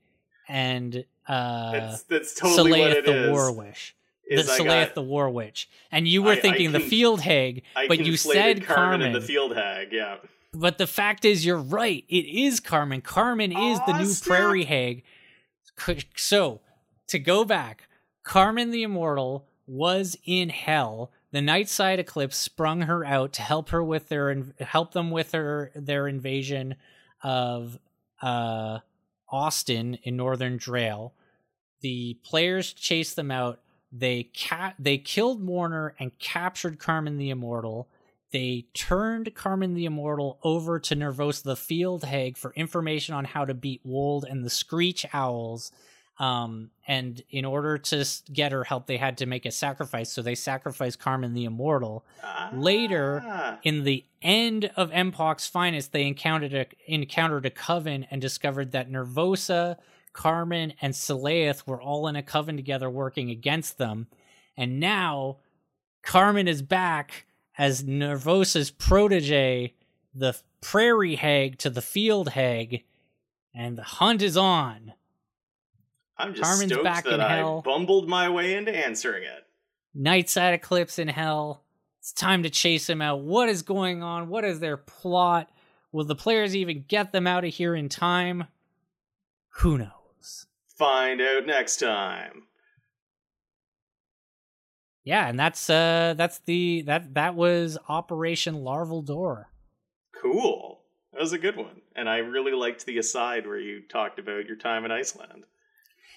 and uh, that's, that's totally Saleath what it the is. War Wish. The Saleath the War Witch, and you were I, thinking I the Field Hag, but you said Carmen. Carmen. the Field Hag, yeah. But the fact is, you're right. It is Carmen. Carmen is the new snap. Prairie Hag. So, to go back, Carmen the Immortal was in hell. The Nightside Eclipse sprung her out to help her with their help them with her their invasion of uh Austin in Northern Drael. The players chased them out. They ca- they killed Mourner and captured Carmen the Immortal. They turned Carmen the Immortal over to Nervosa the Field Hag for information on how to beat Wold and the Screech Owls. Um, and in order to get her help, they had to make a sacrifice. So they sacrificed Carmen the Immortal. Ah. Later, in the end of MPOC's Finest, they encountered a, encountered a coven and discovered that Nervosa, Carmen, and Saleath were all in a coven together working against them. And now Carmen is back as Nervosa's protege, the prairie hag to the field hag, and the hunt is on. I'm just Carmen's stoked back that in I hell. bumbled my way into answering it. Nightside Eclipse in hell. It's time to chase him out. What is going on? What is their plot? Will the players even get them out of here in time? Who knows? Find out next time. Yeah, and that's uh that's the that that was Operation Larval Door. Cool. That was a good one. And I really liked the aside where you talked about your time in Iceland.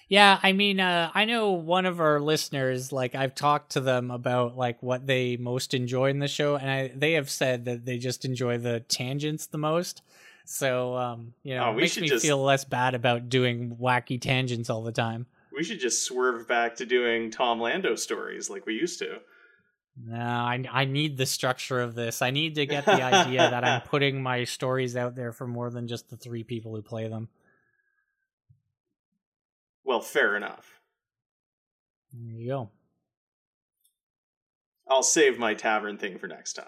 Yeah, I mean, uh, I know one of our listeners. Like, I've talked to them about like what they most enjoy in the show, and I, they have said that they just enjoy the tangents the most. So, um, you know, oh, it makes me just, feel less bad about doing wacky tangents all the time. We should just swerve back to doing Tom Lando stories like we used to. No, I I need the structure of this. I need to get the idea that I'm putting my stories out there for more than just the three people who play them. Well, fair enough. There you go. I'll save my tavern thing for next time.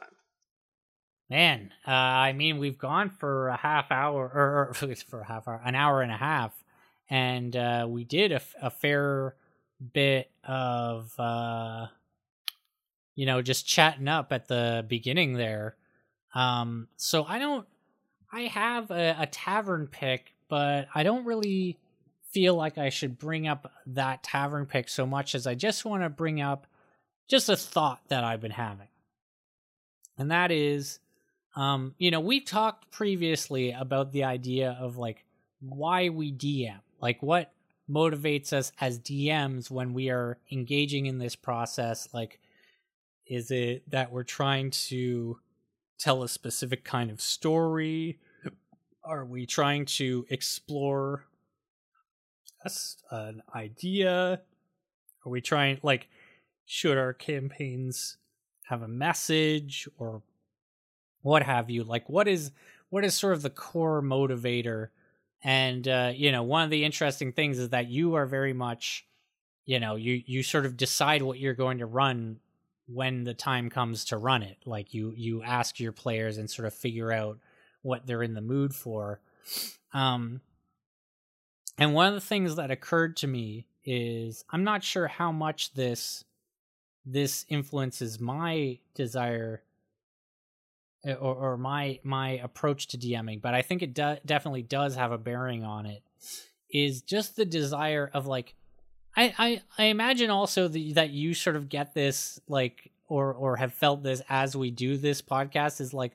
Man, uh, I mean, we've gone for a half hour, or, or for a half hour, an hour and a half, and uh, we did a, a fair bit of, uh, you know, just chatting up at the beginning there. Um, so I don't, I have a, a tavern pick, but I don't really feel like I should bring up that tavern pick so much as I just want to bring up just a thought that I've been having. And that is, um, you know, we've talked previously about the idea of like why we DM, like what motivates us as DMs when we are engaging in this process. Like, is it that we're trying to tell a specific kind of story? Are we trying to explore an idea? Are we trying, like, should our campaigns have a message or what have you? Like what is what is sort of the core motivator? And uh you know one of the interesting things is that you are very much you know you you sort of decide what you're going to run when the time comes to run it. Like you you ask your players and sort of figure out what they're in the mood for. Um and one of the things that occurred to me is i'm not sure how much this this influences my desire eh, or, or my my approach to DMing, but I think it definitely does have a bearing on it. Is just the desire of like, I I, I imagine also the, that you sort of get this like or or have felt this as we do this podcast is like,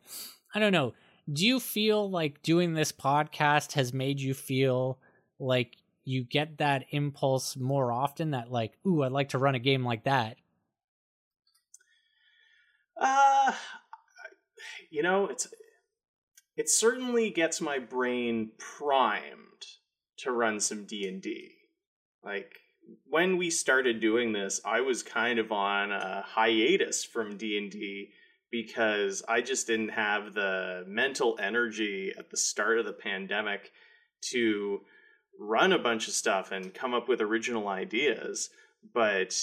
I don't know. Do you feel like doing this podcast has made you feel like you get that impulse more often that like, ooh, I'd like to run a game like that uh, you know, it's it certainly gets my brain primed to run some D and D. Like when we started doing this, I was kind of on a hiatus from D and D because I just didn't have the mental energy at the start of the pandemic to run a bunch of stuff and come up with original ideas. But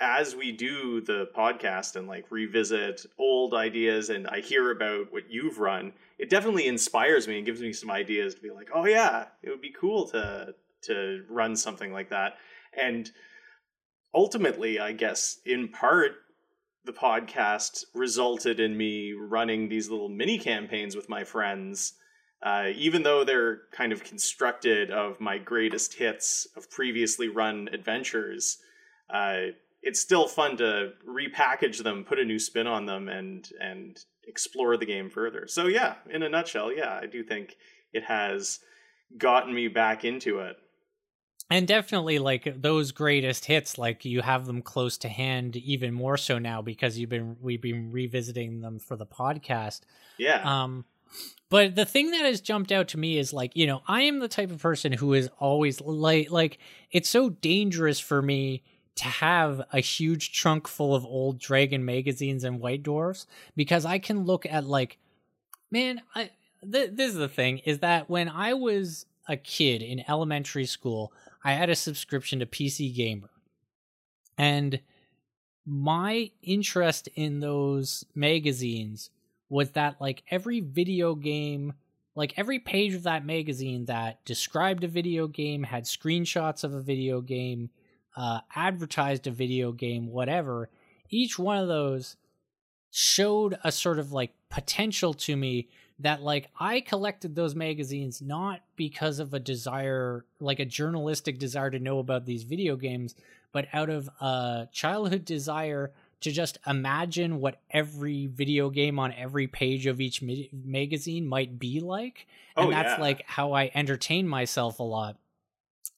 as we do the podcast and like revisit old ideas and I hear about what you've run, it definitely inspires me and gives me some ideas to be like, oh yeah, it would be cool to to run something like that. And ultimately, I guess in part the podcast resulted in me running these little mini campaigns with my friends. Uh, even though they're kind of constructed of my greatest hits of previously run adventures, uh, it's still fun to repackage them, put a new spin on them, and and explore the game further. So yeah, in a nutshell, yeah, I do think it has gotten me back into it. And definitely like those greatest hits, like you have them close to hand even more so now because you've been we've been revisiting them for the podcast. Yeah. Um but the thing that has jumped out to me is like, you know, I am the type of person who is always like like it's so dangerous for me to have a huge trunk full of old dragon magazines and white dwarfs because I can look at like man, I th- this is the thing is that when I was a kid in elementary school, I had a subscription to PC Gamer. And my interest in those magazines was that like every video game like every page of that magazine that described a video game had screenshots of a video game uh, advertised a video game, whatever, each one of those showed a sort of like potential to me that like I collected those magazines not because of a desire, like a journalistic desire to know about these video games, but out of a childhood desire to just imagine what every video game on every page of each ma- magazine might be like. And oh, that's yeah. like how I entertain myself a lot.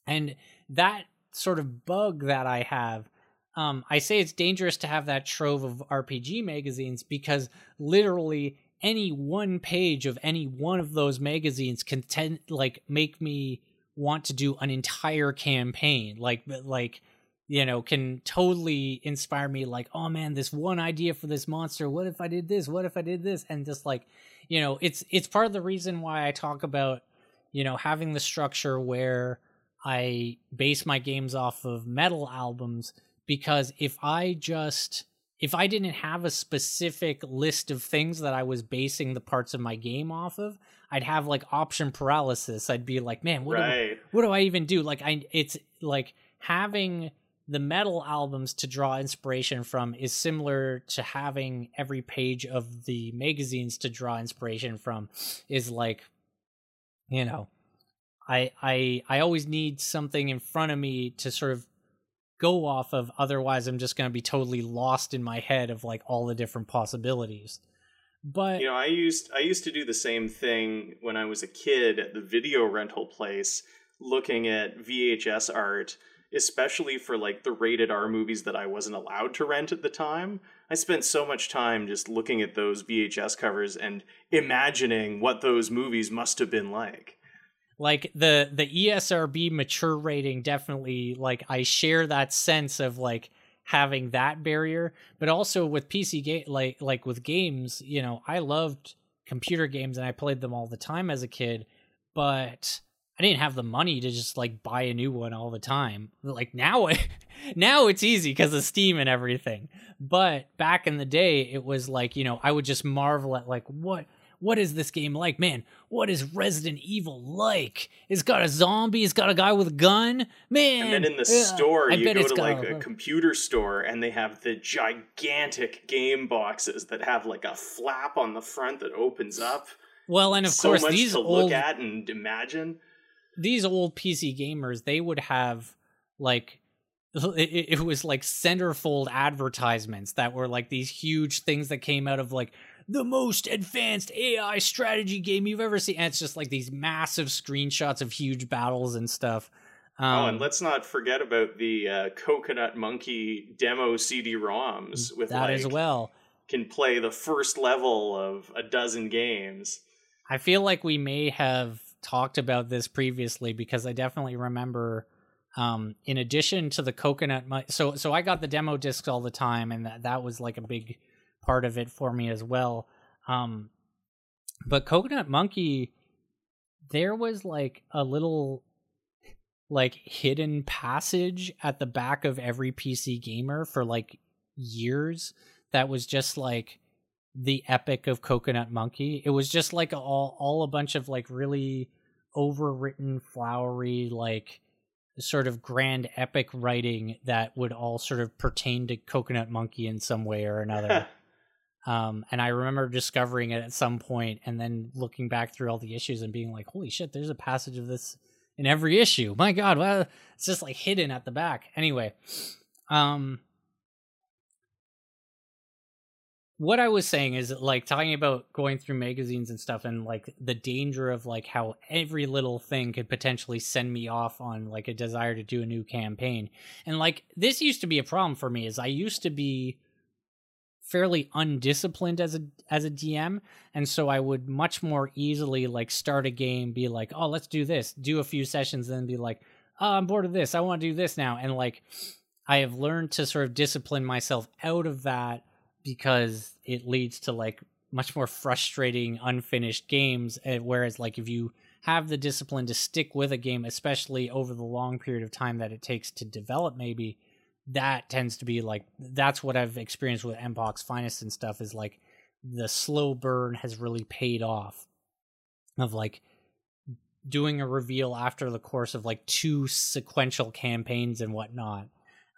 And that sort of bug that I have. Um, I say it's dangerous to have that trove of RPG magazines because literally any one page of any one of those magazines can tend like make me want to do an entire campaign. Like like you know can totally inspire me like oh man this one idea for this monster what if i did this what if i did this and just like you know it's it's part of the reason why i talk about you know having the structure where I base my games off of metal albums because if I just if I didn't have a specific list of things that I was basing the parts of my game off of, I'd have like option paralysis. I'd be like, man, what, right. do, what do I even do? Like, I, it's like having the metal albums to draw inspiration from is similar to having every page of the magazines to draw inspiration from is like, you know, I, I, I always need something in front of me to sort of go off of. Otherwise i'm just going to be totally lost in my head of like all the different possibilities. But you know i used i used to do the same thing when i was a kid at the video rental place looking at vhs art especially for like the rated r movies that i wasn't allowed to rent at the time. I spent so much time just looking at those vhs covers and imagining what those movies must have been like. Like the the ESRB mature rating definitely like I share that sense of like having that barrier. But also with PC game like like with games you know I loved computer games and I played them all the time as a kid but I didn't have the money to just like buy a new one all the time like now now it's easy cuz of Steam and everything but back in the day it was like you know I would just marvel at like what what is this game like? Man, what is Resident Evil like? It's got a zombie, it's got a guy with a gun. Man. And then in the store, I you go to like a, a computer store and they have the gigantic game boxes that have like a flap on the front that opens up. Well, and of so course, much these to old, look at and imagine. These old PC gamers, they would have like it, it was like centerfold advertisements that were like these huge things that came out of like the most advanced AI strategy game you've ever seen. And it's just like these massive screenshots of huge battles and stuff. Um, oh, and let's not forget about the uh, Coconut Monkey demo CD-ROMs with that like, as well. Can play the first level of a dozen games. I feel like we may have talked about this previously because I definitely remember. Um, in addition to the coconut, so so I got the demo discs all the time, and that that was like a big part of it for me as well. Um, but Coconut Monkey, there was like a little like hidden passage at the back of every PC gamer for like years that was just like the epic of Coconut Monkey. It was just like all all a bunch of like really overwritten flowery like sort of grand epic writing that would all sort of pertain to Coconut Monkey in some way or another. Um, and I remember discovering it at some point and then looking back through all the issues and being like, holy shit, there's a passage of this in every issue. My God, well, it's just like hidden at the back. Anyway, um, what I was saying is like talking about going through magazines and stuff and like the danger of like how every little thing could potentially send me off on like a desire to do a new campaign. And like this used to be a problem for me is I used to be fairly undisciplined as a as a DM and so I would much more easily like start a game be like oh let's do this. Do a few sessions then be like oh I'm bored of this. I want to do this now. And like I have learned to sort of discipline myself out of that because it leads to like much more frustrating unfinished games eh, whereas like if you have the discipline to stick with a game especially over the long period of time that it takes to develop maybe that tends to be like that's what I've experienced with MPOC's Finest and stuff is like the slow burn has really paid off of like doing a reveal after the course of like two sequential campaigns and whatnot.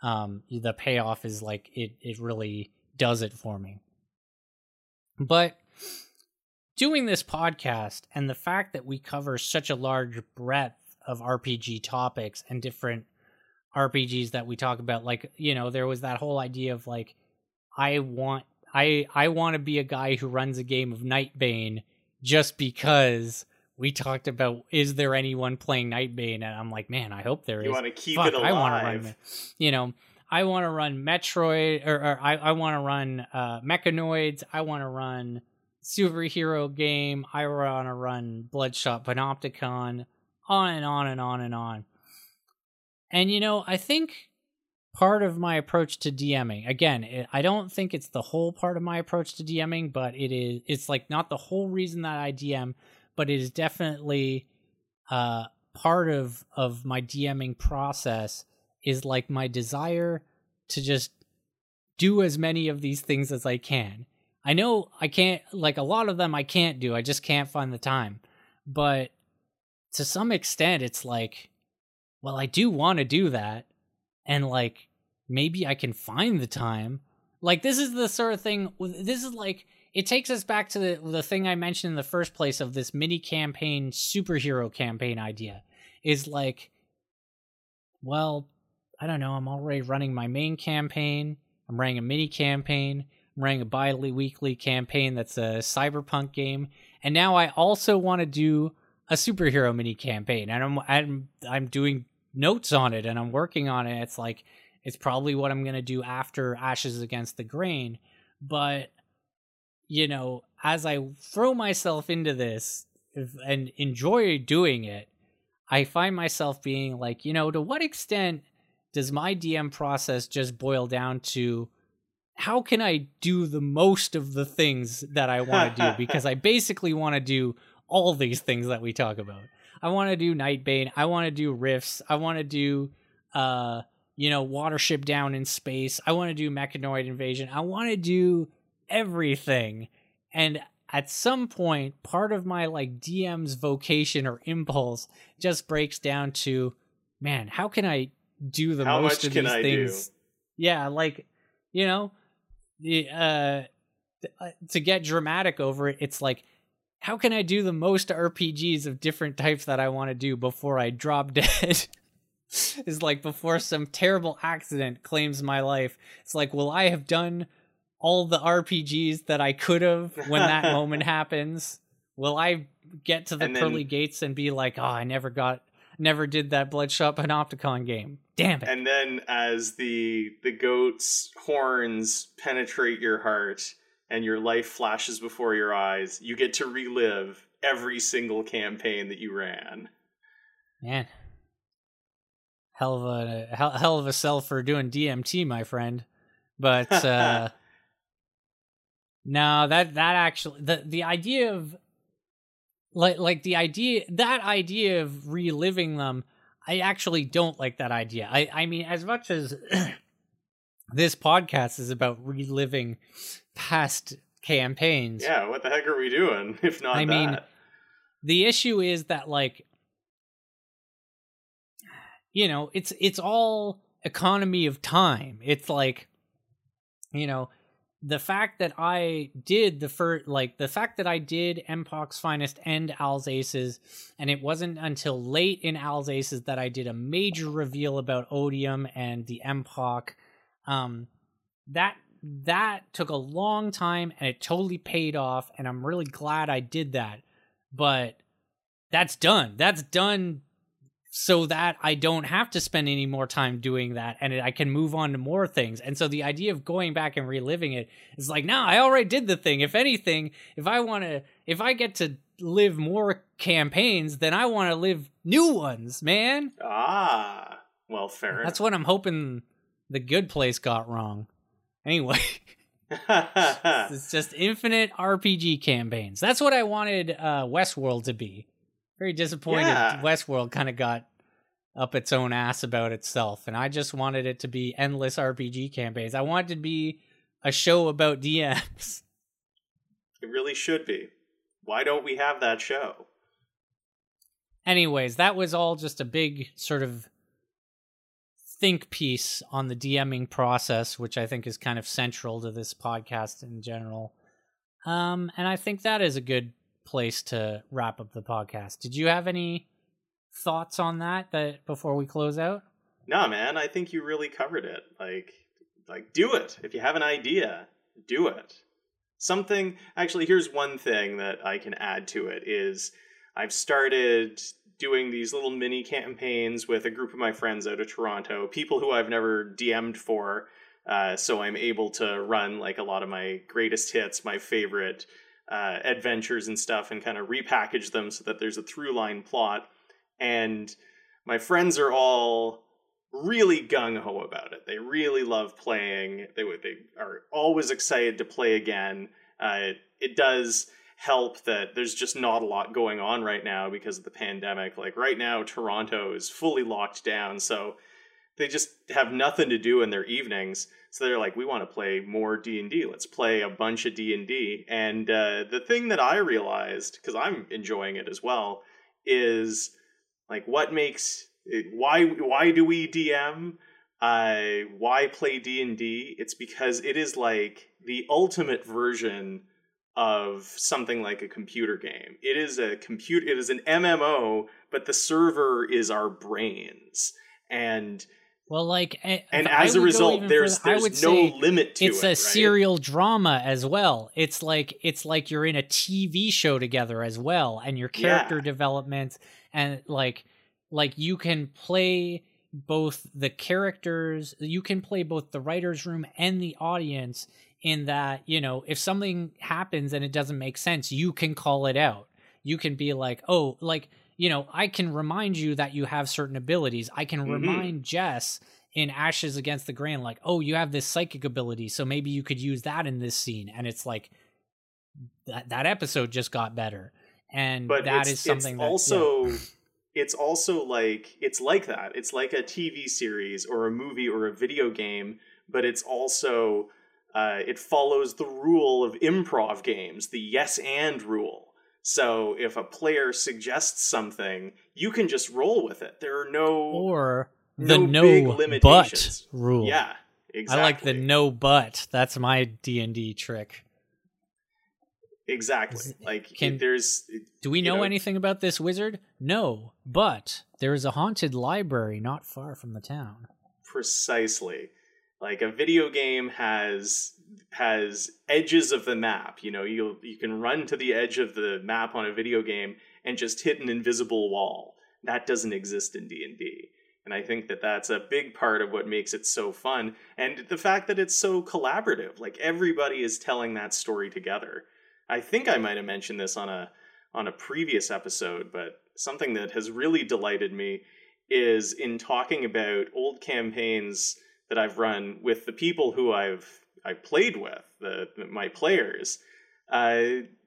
Um, the payoff is like it it really does it for me. But doing this podcast and the fact that we cover such a large breadth of RPG topics and different RPGs that we talk about like you know there was that whole idea of like I want I I want to be a guy who runs a game of Nightbane just because we talked about is there anyone playing Nightbane and I'm like man I hope there is. You want to keep Fuck, it alive. I want to run you know I want to run Metroid or, or I I want to run uh Mechanoids. I want to run superhero game. I want to run Bloodshot Panopticon. On and on and on and on. And you know, I think part of my approach to DMing, again, it, I don't think it's the whole part of my approach to DMing, but it is it's like not the whole reason that I DM, but it is definitely uh part of of my DMing process is like my desire to just do as many of these things as I can. I know I can't like a lot of them I can't do. I just can't find the time. But to some extent it's like well, I do want to do that and like maybe I can find the time. Like this is the sort of thing this is like it takes us back to the the thing I mentioned in the first place of this mini campaign superhero campaign idea is like well, I don't know, I'm already running my main campaign, I'm running a mini campaign, I'm running a bi-weekly campaign that's a cyberpunk game, and now I also want to do a superhero mini campaign and I'm I'm I'm doing notes on it and I'm working on it. It's like it's probably what I'm going to do after Ashes Against the Grain, but you know, as I throw myself into this and enjoy doing it, I find myself being like, you know, to what extent does my DM process just boil down to how can I do the most of the things that I want to do? Because I basically want to do all these things that we talk about. I want to do Nightbane. I want to do Rifts. I want to do, uh, you know, Watership Down in space. I want to do Mechanoid Invasion. I want to do everything. And at some point, part of my like DM's vocation or impulse just breaks down to, man, how can I do the how most of these I things? Do? Yeah, like, you know, the uh, uh to get dramatic over it, it's like, how can I do the most RPGs of different types that I want to do before I drop dead? is like before some terrible accident claims my life. It's like, will I have done all the RPGs that I could have when that moment happens? Will I get to the pearly gates and be like, oh, I never got, never did that Bloodshot Panopticon game? Damn it! And then as the the goat's horns penetrate your heart and your life flashes before your eyes, you get to relive every single campaign that you ran. Man, hell of a hell, hell of a sell for doing DMT, my friend. But uh no, that that actually the the idea of like like the idea that idea of reliving them, I actually don't like that idea. I I mean, as much as this podcast is about reliving past campaigns. Yeah, what the heck are we doing if not I that? mean, the issue is that like you know, it's it's all economy of time. It's like you know, the fact that I did the first, like the fact that I did MPOC's Finest and Al's Aces, and it wasn't until late in Al's Aces that I did a major reveal about Odium and the MPOC. Um, that that took a long time and it totally paid off, and I'm really glad I did that. But that's done. That's done so that I don't have to spend any more time doing that and I can move on to more things. And so the idea of going back and reliving it is like, no, I already did the thing. If anything, if I want to, if I get to live more campaigns, then I want to live new ones, man. Ah, well, fair. That's what I'm hoping the good place got wrong. Anyway. it's just infinite RPG campaigns. That's what I wanted uh, Westworld to be very disappointed yeah. Westworld kind of got up its own ass about itself, and I just wanted it to be endless RPG campaigns. I wanted to be a show about DMs. It really should be. Why don't we have that show? Anyways, that was all just a big sort of think piece on the DMing process, which I think is kind of central to this podcast in general. Um, and I think that is a good place to wrap up the podcast. Did you have any thoughts on that that before we close out? No, man, I think you really covered it. Like like do it. If you have an idea, do it. Something actually here's one thing that I can add to it is I've started doing these little mini campaigns with a group of my friends out of Toronto, people who I've never DM'd for. Uh, so I'm able to run like a lot of my greatest hits, my favorite uh, adventures and stuff and kind of repackage them so that there's a through line plot. And my friends are all really gung ho about it. They really love playing. They they are always excited to play again. Uh, it, it does help that there's just not a lot going on right now because of the pandemic. Like right now, Toronto is fully locked down, so they just have nothing to do in their evenings. So they're like, we want to play more D and D. Let's play a bunch of D and uh, the thing that I realized, because I'm enjoying it as well, is like what makes why why do we DM? Uh, why play D and D? It's because it is like the ultimate version of something like a computer game. It is a compute. It is an MMO, but the server is our brains and well, like, eh, and as a result, there's further, there's no limit to it's it. It's a right? serial drama as well. It's like it's like you're in a TV show together as well, and your character yeah. development and like like you can play both the characters, you can play both the writers' room and the audience. In that, you know, if something happens and it doesn't make sense, you can call it out. You can be like, oh, like you know, I can remind you that you have certain abilities. I can mm-hmm. remind Jess in Ashes Against the Grain, like, oh, you have this psychic ability, so maybe you could use that in this scene. And it's like that that episode just got better. And but that is something that, also yeah. it's also like it's like that. It's like a TV series or a movie or a video game, but it's also uh, it follows the rule of improv games, the yes and rule so if a player suggests something, you can just roll with it. There are no or the no, no but rule. Yeah, exactly. I like the no but. That's my D and D trick. Exactly. Like can, there's. Do we know, know anything about this wizard? No, but there is a haunted library not far from the town. Precisely. Like a video game has has edges of the map. You know, you you can run to the edge of the map on a video game and just hit an invisible wall. That doesn't exist in D and D, and I think that that's a big part of what makes it so fun, and the fact that it's so collaborative. Like everybody is telling that story together. I think I might have mentioned this on a on a previous episode, but something that has really delighted me is in talking about old campaigns that I've run with the people who I've I played with, the, my players, uh,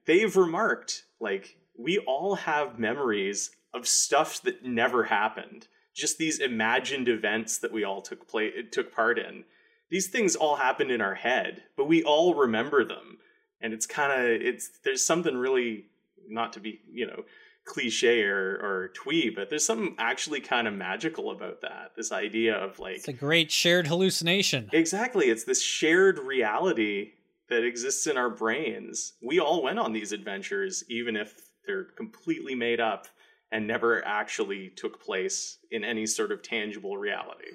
they've remarked like we all have memories of stuff that never happened. Just these imagined events that we all took play took part in. These things all happened in our head, but we all remember them. And it's kind of it's there's something really not to be, you know, cliche or, or twee, but there's something actually kind of magical about that. This idea of like it's a great shared hallucination. Exactly, it's this shared reality that exists in our brains. We all went on these adventures, even if they're completely made up and never actually took place in any sort of tangible reality.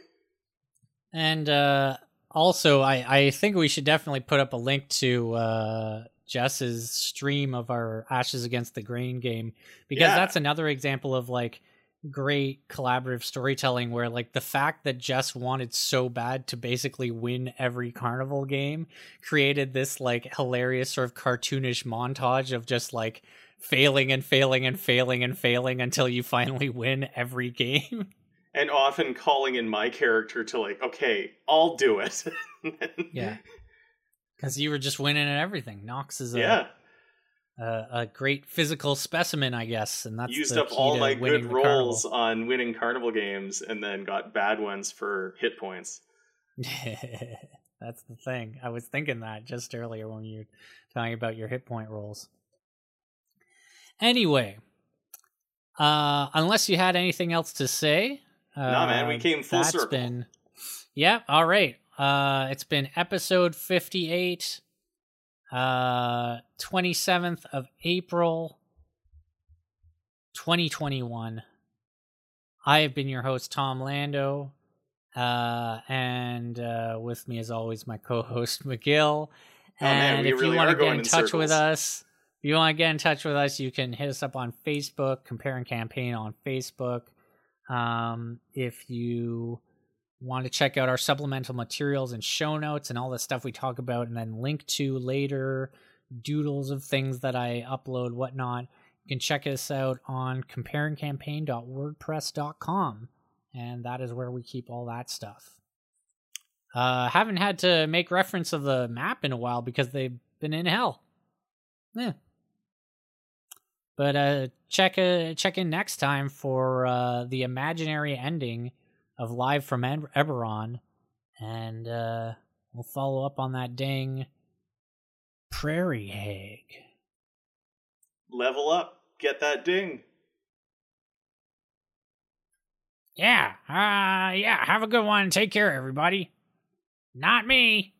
And uh, also, I, I think we should definitely put up a link to uh, Jess's stream of our Ashes Against the Grain game because yeah. that's another example of like great collaborative storytelling where like the fact that Jess wanted so bad to basically win every carnival game created this like hilarious sort of cartoonish montage of just like failing and failing and failing and failing until you finally win every game. And often calling in my character to like, okay, I'll do it. yeah because you were just winning at everything. Knox is a yeah. a, a great physical specimen, I guess, and that's used up all my good rolls carnival. on winning carnival games, and then got bad ones for hit points. that's the thing. I was thinking that just earlier when you were talking about your hit point rolls. Anyway, uh, unless you had anything else to say, no, man, we uh, came full that's circle. Been, yeah, all right. Uh, it's been episode 58, uh, 27th of April, 2021. I have been your host, Tom Lando. Uh, and uh, with me, as always, my co host, McGill. Oh, and man, if really you want to get in touch circles. with us, if you want to get in touch with us, you can hit us up on Facebook, Compare and Campaign on Facebook. Um, if you want to check out our supplemental materials and show notes and all the stuff we talk about and then link to later doodles of things that I upload, whatnot, you can check us out on comparingcampaign.wordpress.com. And that is where we keep all that stuff. Uh, haven't had to make reference of the map in a while because they've been in hell. Yeah. But uh, check uh, check in next time for uh, the imaginary ending of live from Eberron, and uh, we'll follow up on that dang prairie hag. Level up, get that ding. Yeah, uh, yeah. Have a good one. Take care, everybody. Not me.